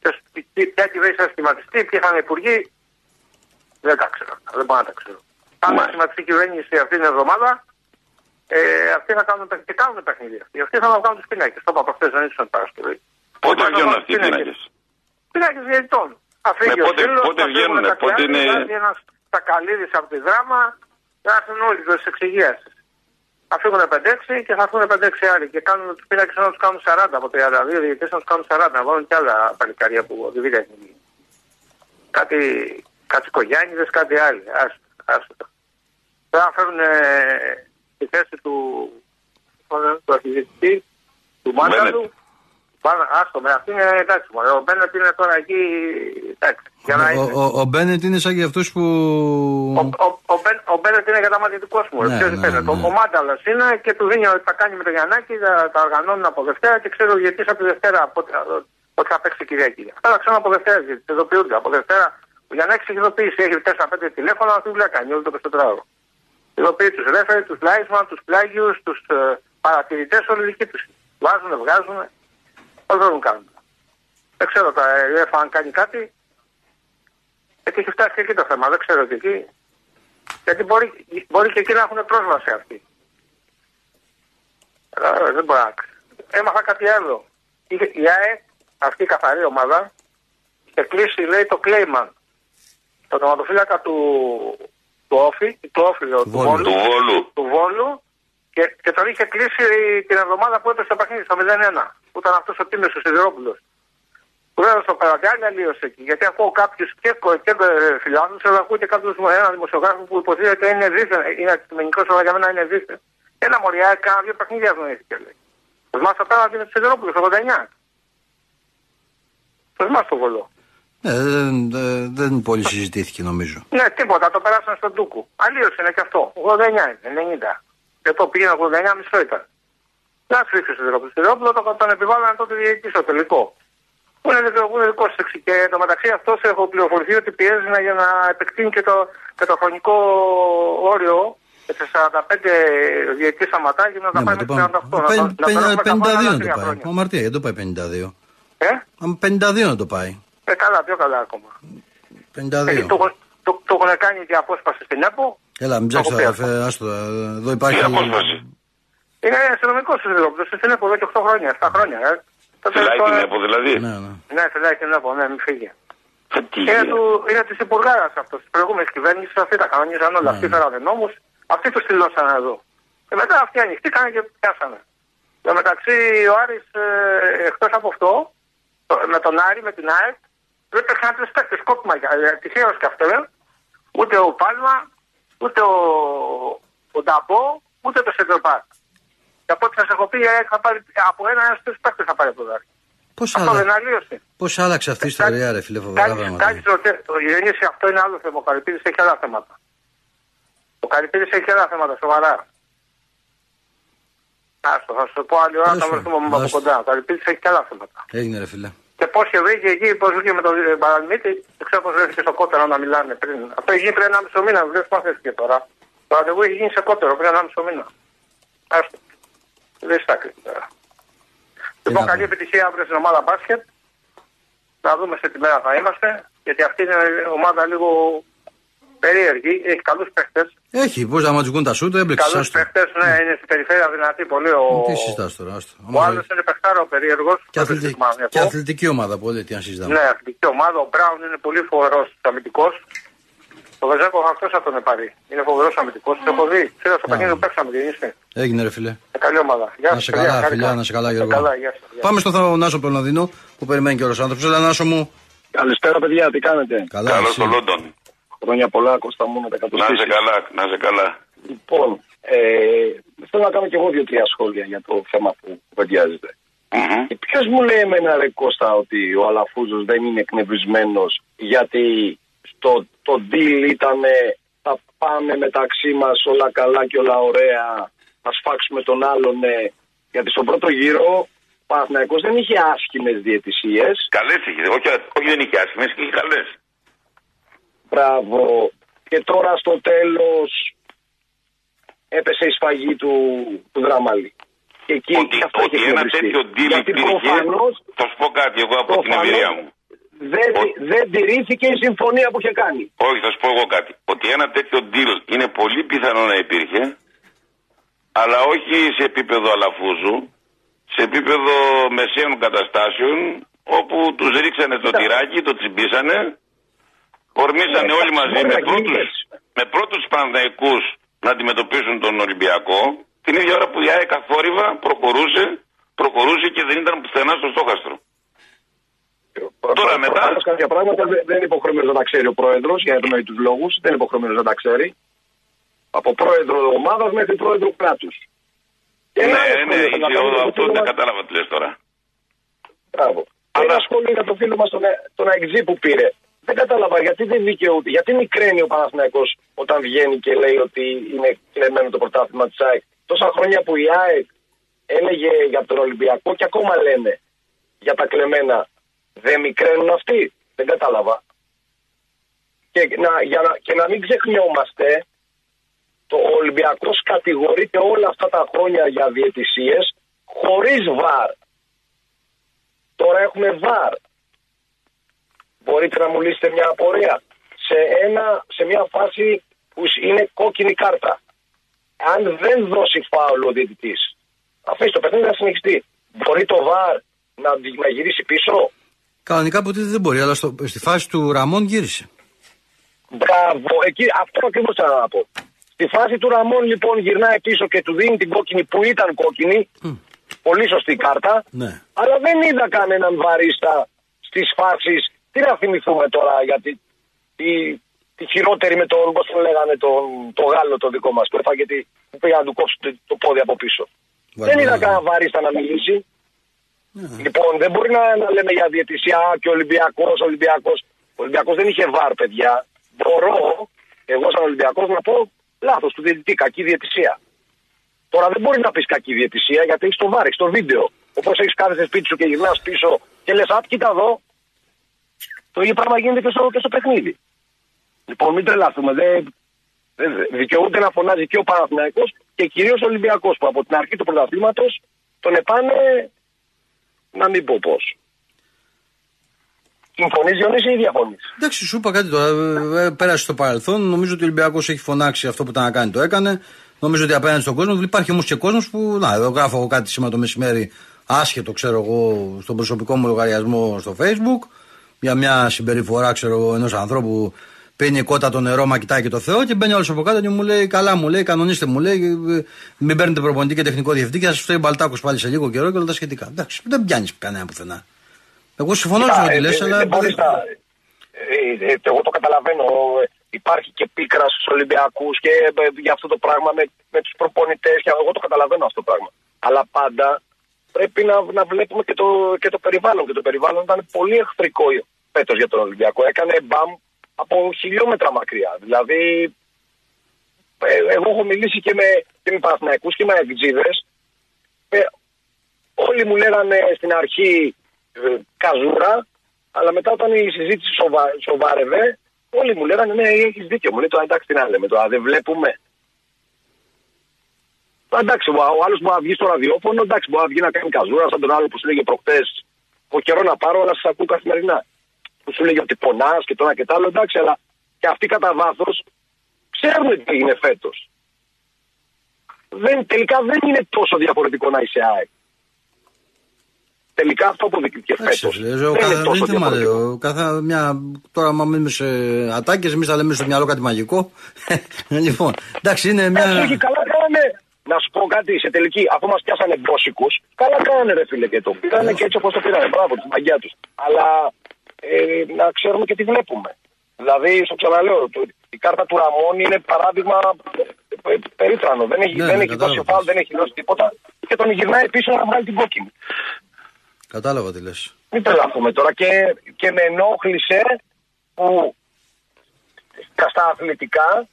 ποιος- τι- Ποια κυβέρνηση θα σχηματιστεί, ποιοι θα είναι υπουργοί. Δεν τα ξέρω. Δεν μπορώ να τα ξέρω. Αν Μάλιστα. σχηματιστεί η κυβέρνηση αυτή την εβδομάδα, ε, αυτοί θα κάνουν, παιχ- και κάνουν παιχνίδια. Οι αυτοί θα μας βγάλουν τους πινάκες. Το είπα προχθές, δεν ήσουν Παρασκευή. Πότε Θα βγαίνουν βάλουν αυτοί οι πίνακες; πίνακες. Πινάκε διαιτητών. Θα φύγει Ναι, ο πότε- Σύλλος, πότε θα φύγουν βγαίνουνε, τα πότε κράνη, είναι- θα έρθει ένας Τακαλίδης από τη δράμα, θα έρθουν όλοι τους εξηγίασεις. Θα φύγουν 5-6 και θα έρθουν 5-6 άλλοι. Και κάνουν τους πίνακες να τους κάνουν 40 από 32 διαιτητέ να τους κάνουν 40. Να βάλουν κι άλλα παλικάρια που δεν έχουν γίνει. Κάτι, κάτι κογιάνιδες, κάτι άλλοι. Άστο, άστο. Τώρα να φέρουν ε, τη θέση του, του αρχιδιετητή, του Μάνταλου. Πάνε, άστο με αυτή είναι εντάξει. μωρέ. Ο Μπένετ είναι τώρα εκεί. Εντάξει. Για να Ο, είναι. ο, ο Μπένετ είναι σαν και αυτού που. Ο, ο, ο, Μπεν- ο Μπένετ είναι καταματητικό μου. Ναι, Ναι, ναι, ναι. Ο, ο Μάνταλο είναι και του δίνει ότι θα κάνει με το Γιαννάκη, θα τα οργανώνουν από Δευτέρα και ξέρω γιατί από τη Δευτέρα πότε- ότι θα παίξει Κυριακή. Αυτά τα ξέρω από Δευτέρα, γιατί ειδοποιούνται. Από Δευτέρα ο Γιαννάκης έχει ειδοποιήσει, έχει 4-5 τηλέφωνα, να του δουλειά κάνει όλο το 24 ωρο. Ειδοποιεί τους ρέφερ, τους Λάισμαν, τους πλάγιους, τους ε, παρατηρητές, όλοι δικοί τους. Βάζουν, βγάζουν. Όλοι δεν κάνουν; Δεν ξέρω τα ΕΕ αν κάνει κάτι. Γιατί έχει φτάσει και εκεί το θέμα. Δεν ξέρω και εκεί. Γιατί μπορεί, μπορεί και εκεί να έχουν πρόσβαση αυτοί. Ε, δεν μπορεί να. Έμαθα κάτι άλλο. Είχε- Η ΑΕ, αυτή η καθαρή ομάδα, είχε κλείσει, λέει, το Κλέιμαν. Το τερματοφύλακα του, του Όφη, του Όφη, του Βόλου. Βόλου, Του Βόλου. του Βόλου και, και τον είχε κλείσει την εβδομάδα που έπεσε το παιχνίδι στο 0-1. Που ήταν αυτός ο Τίμιος ο Σιδηρόπουλος. Που δεν στο πέρα, και άλλη αλλίωση εκεί. Γιατί ακούω κάποιους και, και φιλάθλου, αλλά ακούω και κάποιους ένα δημοσιογράφο που υποθέτει είναι δίθεν. Είναι αντικειμενικός, αλλά για μένα είναι δίθεν. Ένα μωριά, κάνα δύο παιχνίδια αγωνίστηκε. λέει. Το θυμάσαι το πέρα είναι του Σιδηρόπουλου, το 89. Το θυμάσαι το βολό. Ναι, δεν, δεν, δεν πολύ συζητήθηκε νομίζω. Ναι, τίποτα, το περάσαν στον Τούκου. Αλλίω είναι και αυτό. 89 είναι, 90. Και το πήγαινε 89 μισό ήταν. Δεν θα ρίξει ο Σιδηρόπουλο. Ο Σιδηρόπουλο το- τον επιβάλλανε τότε διαιτητή στο τελικό. Που είναι, δικό- που είναι δικό σου Και το μεταξύ αυτός έχω πληροφορηθεί ότι πιέζει να, για να επεκτείνει και το, και το χρονικό όριο και σε 45 διαιτητή σταματάει και να τα Ναι, πάει μα το μέχρι πάμε. 38. Να το- να περάσουμε τα 52 πάνω να άλλα το τρία πάει. χρόνια. Ο Μαρτία, γιατί το πάει 52. Ε, Αν 52 να το πάει. ε, καλά, πιο καλά ακόμα. Ε, 52. το, έχουν- το, το έχουν κάνει και απόσπαση στην ΕΠΟ. Έλα, μην ψάξει Το έχω πει αδερφέ, άστο. Εδώ υπάρχει. Τι απόσπαση. Είναι αστυνομικός ο Σιδηρόπουλο. Στην ΕΠΟ εδώ και 8 χρόνια, 7 χρόνια. Ε. Τότε Φυλάει το- την ΕΠΟ δηλαδή. Ναι, ναι. Ναι, φυλάει την ΕΠΟ, ναι, μην φύγει. Ε, Τι Είναι, γίνεται; του, είναι της υπουργάρας αυτός. Της προηγούμενης κυβέρνησης αυτοί τα κανονίζαν όλα. Αυτοί φέρανε νόμους, αυτοί τους στυλώσαν εδώ. Και μετά αυτοί ανοιχτήκαν και πιάσανε. Εν τω μεταξύ, ο Άρης ε, εκτός από αυτό, το- με τον Άρη, με την ΑΕΚ, δεν υπήρχαν τρει παίκτες κόπημα. ε, Τυχαίο και αυτό, ε. Ούτε ο Πάλμα, ούτε ο, ο Νταμπό, ούτε το Σεντροπάκ. Και από ό,τι σας έχω πει, η ΑΕΚ θα πάρει από ένα έως τρεις παίκτες θα πάρει από το Άρη. Πώς Αυτό δεν άλλαξε, αλλίωσε. πώς άλλαξε αυτή η ιστορία, ρε φίλε, φοβερά Κάνεις- πράγματα. κάνεις ρωτέ- Το γεννήση αυτό είναι άλλο θέμα. Ο Καρυπίδης έχει άλλα θέματα. Ο Καρυπίδης έχει άλλα θέματα, σοβαρά. Άστο, θα σου το πω άλλη ώρα, Άστο, θα βρεθούμε από άστο. κοντά. Ο Καρυπίδης έχει και άλλα θέματα. Έγινε, ρε φίλε. Και πώς και βρήκε εκεί, πώς βρήκε με τον ε, Παραλμίτη, δεν ξέρω πώς βρέθηκε στο κότερο να μιλάνε πριν. Αυτό έχει γίνει πριν ένα μισό μήνα, δεν θυμάστε τώρα. Το ραντεβού έχει γίνει σε κότερο πριν ένα μισό μήνα. Άστο. Δεν στα κρύβει τώρα. Λοιπόν, να καλή πω. επιτυχία αύριο στην ομάδα μπάσκετ. Να δούμε σε τι μέρα θα είμαστε. Γιατί αυτή είναι ομάδα λίγο περίεργη. Έχει καλούς παίχτες. Έχει, πώς να μας βγουν τα σούτα, έμπλεξε. Καλούς άστο. παίχτες, ναι, είναι στην περιφέρεια δυνατή πολύ. Ο, Τι συζητάς τώρα, άστο. ο Άμα άλλος δεν- είναι παιχτάρο περίεργος. Και, αθλητική, και αθλητική ομάδα, πολύ τι αν συζητάμε. Ναι, αθλητική ομάδα. Ο Μπράουν είναι πολύ φοβερός αμυντικός. Το Βεζέκο αυτό θα τον πάρει. Είναι φοβερός αμυντικός. Το έχω δει. Ξέρω στο παιχνίδι που παίξαμε και είστε. Έγινε ρε φίλε. Ε, καλή ομάδα. Γεια Να σας, σε παιδιά, καλά, χάρηκα. φιλιά, να σε καλά, Να Γιώργο. καλά, γεια σας, γεια. Πάμε στο Θανάσο από τον Λονδίνο που περιμένει και ο άνθρωπος. Έλα, Νάσο μου. Καλησπέρα, παιδιά, τι κάνετε; Καλά, Καλό εσύ. στο Λόντον. Χρόνια πολλά, Κώστα μου, με τα Να είσαι κατοστήσεις. καλά, να είσαι καλά. Λοιπόν, ε, θέλω να κάνω κι εγώ δύο-τρία σχόλια για το θέμα που κουβεντιάζεται. Μμμ. Ποιος μου λέει εμένα, ρε Κώστα, ότι ο Αλαφούζος δεν είναι εκνευρισμένος γιατί στο, το deal ήταν θα πάμε μεταξύ μας όλα καλά και όλα ωραία, θα σφάξουμε τον άλλον. ε, γιατί στον πρώτο γύρο ο Παναθηναϊκός δεν είχε άσχημες διαιτησίες. Καλές είχε. Όχι, όχι δεν είχε άσχημες, είχε καλές. Μπράβο. Και τώρα στο τέλος έπεσε η σφαγή του, του Δραμάλη. Και εκεί Ότι, και αυτό ότι έχει ένα εκνευριστεί. τέτοιο deal Γιατί υπήρχε. προφανώς, Θα σου πω κάτι εγώ από την προφανώς εμπειρία μου. δεν, Ο- δεν τηρήθηκε η συμφωνία που είχε κάνει. Όχι, θα σου πω εγώ κάτι. Ότι ένα τέτοιο deal είναι πολύ πιθανό να υπήρχε, αλλά όχι σε επίπεδο αλαφούζου, σε επίπεδο μεσαίων καταστάσεων, όπου τους ρίξανε το τυράκι, το τσιμπήσανε, ορμήσανε Ναι, όλοι μαζί μπορεί με να γίνει πρώτους, έτσι. με πρώτους Παναθηναϊκούς να αντιμετωπίσουν τον Ολυμπιακό, την ίδια ώρα που η ΑΕΚ αθόρυβα προχωρούσε, προχωρούσε και δεν ήταν πουθενά στο στόχαστρο. Τώρα μετά- Προφανώς κάποια πράγματα δεν, δεν είναι υποχρεωμένος να τα ξέρει ο πρόεδρος για τους λόγους. Δεν είναι υποχρεωμένος να τα ξέρει. Από πρόεδρο ομάδας μέχρι πρόεδρο κράτους. Ναι, ναι, είχε- αυτό δεν κατάλαβα τι λες τώρα. Μπράβο. Αλλά- Ένα σχόλιο για το φίλο μας τον, τον Αεξή που πήρε. Δεν κατάλαβα γιατί δεν δικαιούται. Γιατί μικραίνει ο Παναθηναϊκός όταν βγαίνει και λέει ότι είναι κλεμμένο το πρωτάθλημα της ΑΕΚ. Τόσα χρόνια που η ΑΕΚ έλεγε για τον Ολυμπιακό και ακόμα λένε για τα κλεμμένα. Δεν μικραίνουν αυτοί. Δεν κατάλαβα. Και να, για να, και να μην ξεχνιόμαστε, το Ολυμπιακός κατηγορείται όλα αυτά τα χρόνια για διαιτησίες χωρίς βαρ. Τώρα έχουμε βαρ. Μπορείτε να μου λύσετε μια απορία. Σε, ένα, σε μια φάση που είναι κόκκινη κάρτα. Αν δεν δώσει φάουλο ο διαιτητής, αφήσει το παιχνίδι να συνεχιστεί. Μπορεί το βαρ να, να γυρίσει πίσω; Κανονικά ποτέ δεν μπορεί, αλλά στο, στη φάση του Ραμόν γύρισε. Μπράβο, εκεί, αυτό ακριβώς θέλω να πω. Στη φάση του Ραμόν λοιπόν γυρνάει πίσω και του δίνει την κόκκινη που ήταν κόκκινη. Πολύ σωστή κάρτα. Ναι. Αλλά δεν είδα κανέναν βαρίστα στις φάσεις. Τι να θυμηθούμε τώρα για τη, τη, τη χειρότερη με τον, πώς τον λέγανε, τον, το Γάλλο το δικό μας που έφαγε τη, που πήγα να του κόψει το, το πόδι από πίσω. δεν είδα κανέναν βαρίστα να μιλήσει. Λοιπόν, δεν μπορεί να, να λέμε για διαιτησία «Α, και Ολυμπιακός, Ολυμπιακός. Ο Ολυμπιακός δεν είχε βαρ, παιδιά. Μπορώ, εγώ σαν Ολυμπιακός, να πω λάθος του διαιτητή, κακή διαιτησία. Τώρα δεν μπορεί να πεις κακή διαιτησία γιατί έχεις το βάρ, έχεις το βίντεο. Όπως έχεις κάθεσαι σπίτι σου και γυρνάς πίσω και λες: Απ, κοίτα εδώ. Το ίδιο πράγμα γίνεται και στο, και στο παιχνίδι. Λοιπόν, μην τρελαθούμε. Δεν, δεν δικαιούται να φωνάζει και ο Παναθηναϊκός και κυρίως ο Ολυμπιακός που από την αρχή του πρωταθλήματος τον επάνε να μην πω πώς. Συμφωνείς, Διονύση, ή διαφωνείς; Εντάξει, σου είπα κάτι τώρα. ε, ε, Πέρασε στο παρελθόν. Νομίζω ότι ο Ολυμπιακός έχει φωνάξει αυτό που ήταν να κάνει, το έκανε. Νομίζω ότι απέναντι στον κόσμο. Υπάρχει όμως και κόσμος που. Να, εδώ γράφω εγώ κάτι σήμερα το μεσημέρι, άσχετο, ξέρω εγώ, στον προσωπικό μου λογαριασμό στο Facebook. Για μια συμπεριφορά, ξέρω εγώ, ενός ανθρώπου πίνει κότα το νερό, μα κοιτάει και το Θεό και μπαίνει όλος από κάτω και μου λέει: Καλά, μου λέει, κανονίστε, μου λέει, ε, μην παίρνετε προπονητή και τεχνικό διευθυντή και θα σας φταίει μπαλτάκος πάλι σε λίγο καιρό και όλα τα σχετικά. Εντάξει, δεν πιάνεις κανένα πουθενά. Εγώ συμφωνώ Κοίτα, με ό,τι ε, λες, ε, αλλά. δεν μπορείς να- ε, ε, εγώ το καταλαβαίνω. ε, Υπάρχει και πίκρα στους Ολυμπιακούς και ε, για αυτό το πράγμα με, με τους προπονητές. Εγώ το καταλαβαίνω αυτό το πράγμα. Αλλά πάντα πρέπει να, να βλέπουμε και το, και το περιβάλλον. Και το περιβάλλον ήταν πολύ εχθρικό φέτος για τον Ολυμπιακό. Έκανε μπαμ από χιλιόμετρα μακριά. Δηλαδή, ε, εγώ έχω μιλήσει και με, και με Παναθηναϊκούς και με Αιγτζίδες. Ε, όλοι μου λέγανε στην αρχή ε, καζούρα, αλλά μετά όταν η συζήτηση σοβα, σοβάρευε, όλοι μου λέγανε ναι, έχεις δίκιο. Μου λέει τώρα εντάξει, τι να λέμε τώρα, δεν βλέπουμε. Ε, Εντάξει, ο ο άλλος μπορεί να βγει στο ραδιόφωνο, εντάξει, μπορεί να βγει να κάνει καζούρα, σαν τον άλλο που σου λέγε προχτές. Έχω καιρό να πάρω, αλλά σας ακούω καθημερινά. Που σου λέγε ότι πονάς και τώρα και τ' άλλο, εντάξει, αλλά και αυτοί κατά βάθος ξέρουν τι έγινε φέτος. Τελικά δεν είναι τόσο διαφορετικό να είσαι ΑΕΚ. τελικά αυτό αποδείχθηκε φέτος. Ο καθένα δεν θέμα, ο καθένα μια. Τώρα, μα μείνουμε σε ατάκες, εμείς θα λέμε στο μυαλό κάτι μαγικό. [LAUGHS] λοιπόν, εντάξει, είναι μια. Ε, Όχι, καλά κάνανε. Να σου πω κάτι σε τελική, αφού μας πιάσανε μπόσικου, καλά κάνανε ρε φίλε και το πήρανε και έτσι όπως το πήρανε. Μπράβο, τη μαγιά τους. Αλλά ε, να ξέρουμε και τι βλέπουμε. Δηλαδή, στο ξαναλέω, το- η κάρτα του Ραμόν είναι παράδειγμα ε, ε, περίτρανο. Δεν έχει, Ναι, δεν ναι, έχει κατάλαβα. δώσει φάουλ, δεν έχει δώσει τίποτα. Και τον γυρνάει πίσω να βγάλει την κόκκινη. Κατάλαβα τι λες. Μην τρελαθούμε τώρα. Και, και με ενόχλησε που στα αθλητικά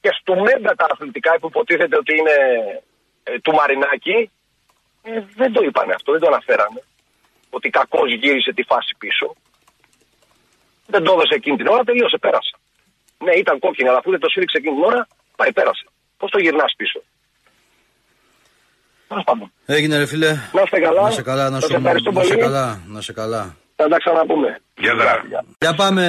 και στο μέγα τα αθλητικά που υποτίθεται ότι είναι ε, του Μαρινάκη ε, δεν το είπανε αυτό, δεν το αναφέρανε. Ότι κακός γύρισε τη φάση πίσω. Δεν το έδωσε εκείνη την ώρα, τελείωσε, πέρασε. Ναι, ήταν κόκκινη, αλλά αφού δεν το σφίριξε εκείνη την ώρα, πάει, πέρασε. Πώς το γυρνάς πίσω; Τέλος πάντων. Έγινε ρε φίλε. Να είστε καλά. Να σε καλά, να Σας σου ευχαριστώ να σε πολύ. καλά, να σε καλά. Θα τα ξαναπούμε. Γεια δρά. Για πάμε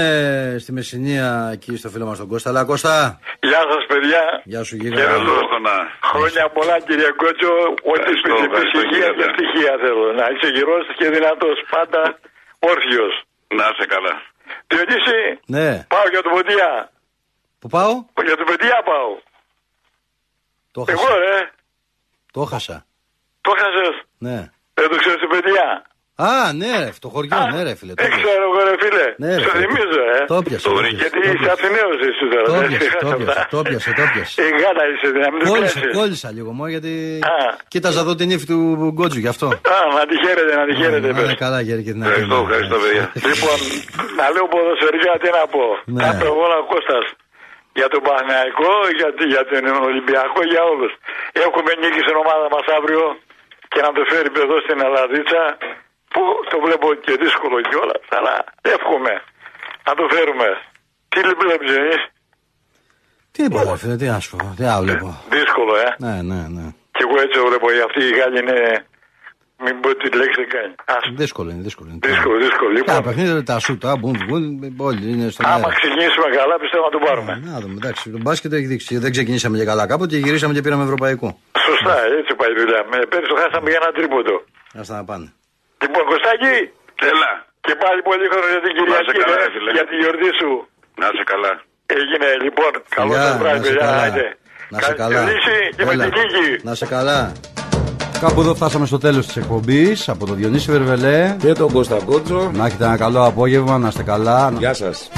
στη Μεσσηνία εκεί στο φίλο μας τον Κώστα. Αλλά Κώστα, Γεια σας, παιδιά. γεια σου Και γύρω. Χριστόφωνα. Χρόνια πολλά, κύριε Κότσο. Ό,τι Ευχαριστώ, σπίτι ευχαριστώ, ησυχία κύριε και Πια. ευτυχία θέλω. Να είσαι γυρός και δυνατός. Πάντα όρθιος. Να σε καλά. Διονύση, Ναι, πάω για το Ποντιά. που πάω, Για το Ποντιά πάω. το Εγώ, χάσα. ρε. Το χάσα. Το χάσες. Ναι. Δεν το ξέρεις το Ποντιά. Α, ναι, ρε, το χωριό, ναι, ρε φίλε. Το Δεν πιάσα. ξέρω εγώ, ρε φίλε. Ναι, ρε, Στο φίλε, θυμίζω, ε. Το πιάσα. Το το βρήκε. πιάσα, Γιατί το είσαι πιάσα. Αθηναίος εσύ τώρα. Το δεν πιάσε, ξεχάσεις το αυτά. πιάσε, το πιάσε, το πιάσε. Η γάτα είσαι, να μην το Κόλλησα, κλάσεις. κόλλησα λίγο μόνο γιατί Α. κοίταζα εδώ την ύφη του Γκότζου γι' αυτό. Α, να τη χαίρετε, να τη χαίρετε. Να πες. είναι καλά, Γέρη, και την Ευχαριστώ, Αθήνα. ευχαριστώ, παιδιά. [LAUGHS] Λοιπόν, να λέω ποδοσφαιρικά τι να πω. Ναι. Να πω εγώ ο Κώστας για τον Παναγιακό, για, τη- για τον Ολυμπιακό, για όλους. Έχουμε νίκη στην ομάδα μας αύριο και να το φέρει εδώ στην Ελλαδίτσα που το βλέπω και δύσκολο κιόλας. Αλλά εύχομαι να το φέρουμε. Τι βλέπεις εσείς, Τι είπα, ρε φίλε, τι να σου πω, τι άλλο βλέπω. δύσκολο ε. Ναι, ναι, ναι. Και εγώ έτσι το βλέπω, αυτή η Γάλλη είναι, μην πω τη λέξη κάνει. Ας, Δύσκολο είναι, δύσκολο είναι. δύσκολο, δύσκολο. Τα Λοιπόν, παιχνίδια τα σούτα, μπουν, μπουν, όλοι είναι στον άμα αέρα. ξεκινήσουμε καλά πιστεύω να το πάρουμε. Να δούμε, εντάξει, το μπάσκετ έχει δείξει. Δεν ξεκινήσαμε και καλά κάποτε και γυρίσαμε και πήραμε ευρωπαϊκό. Σωστά, έτσι πάει η δουλειά. Με πέρυσι το χάσαμε για ένα τρίποντο. Άστα να πάνε. Λοιπόν, Κωστάκη, Έλα. και πάλι πολύ χρόνο για την Να σε Κυριακή, καλά, ρε, ρε φίλε. για τη γιορτή σου. Να σε καλά. Έγινε, λοιπόν, καλό Φιλιά, σας βράδυ, να σε παιδιά, καλά. άιντε. Να σε καλά. Καλή και με Έλα. την νίκη. Να σε καλά. Κάπου εδώ φτάσαμε στο τέλος της εκπομπής από τον Διονύση Βερβελέ. Και τον Κώστα Κότσο. Να έχετε ένα καλό απόγευμα, να είστε καλά. Γεια σας.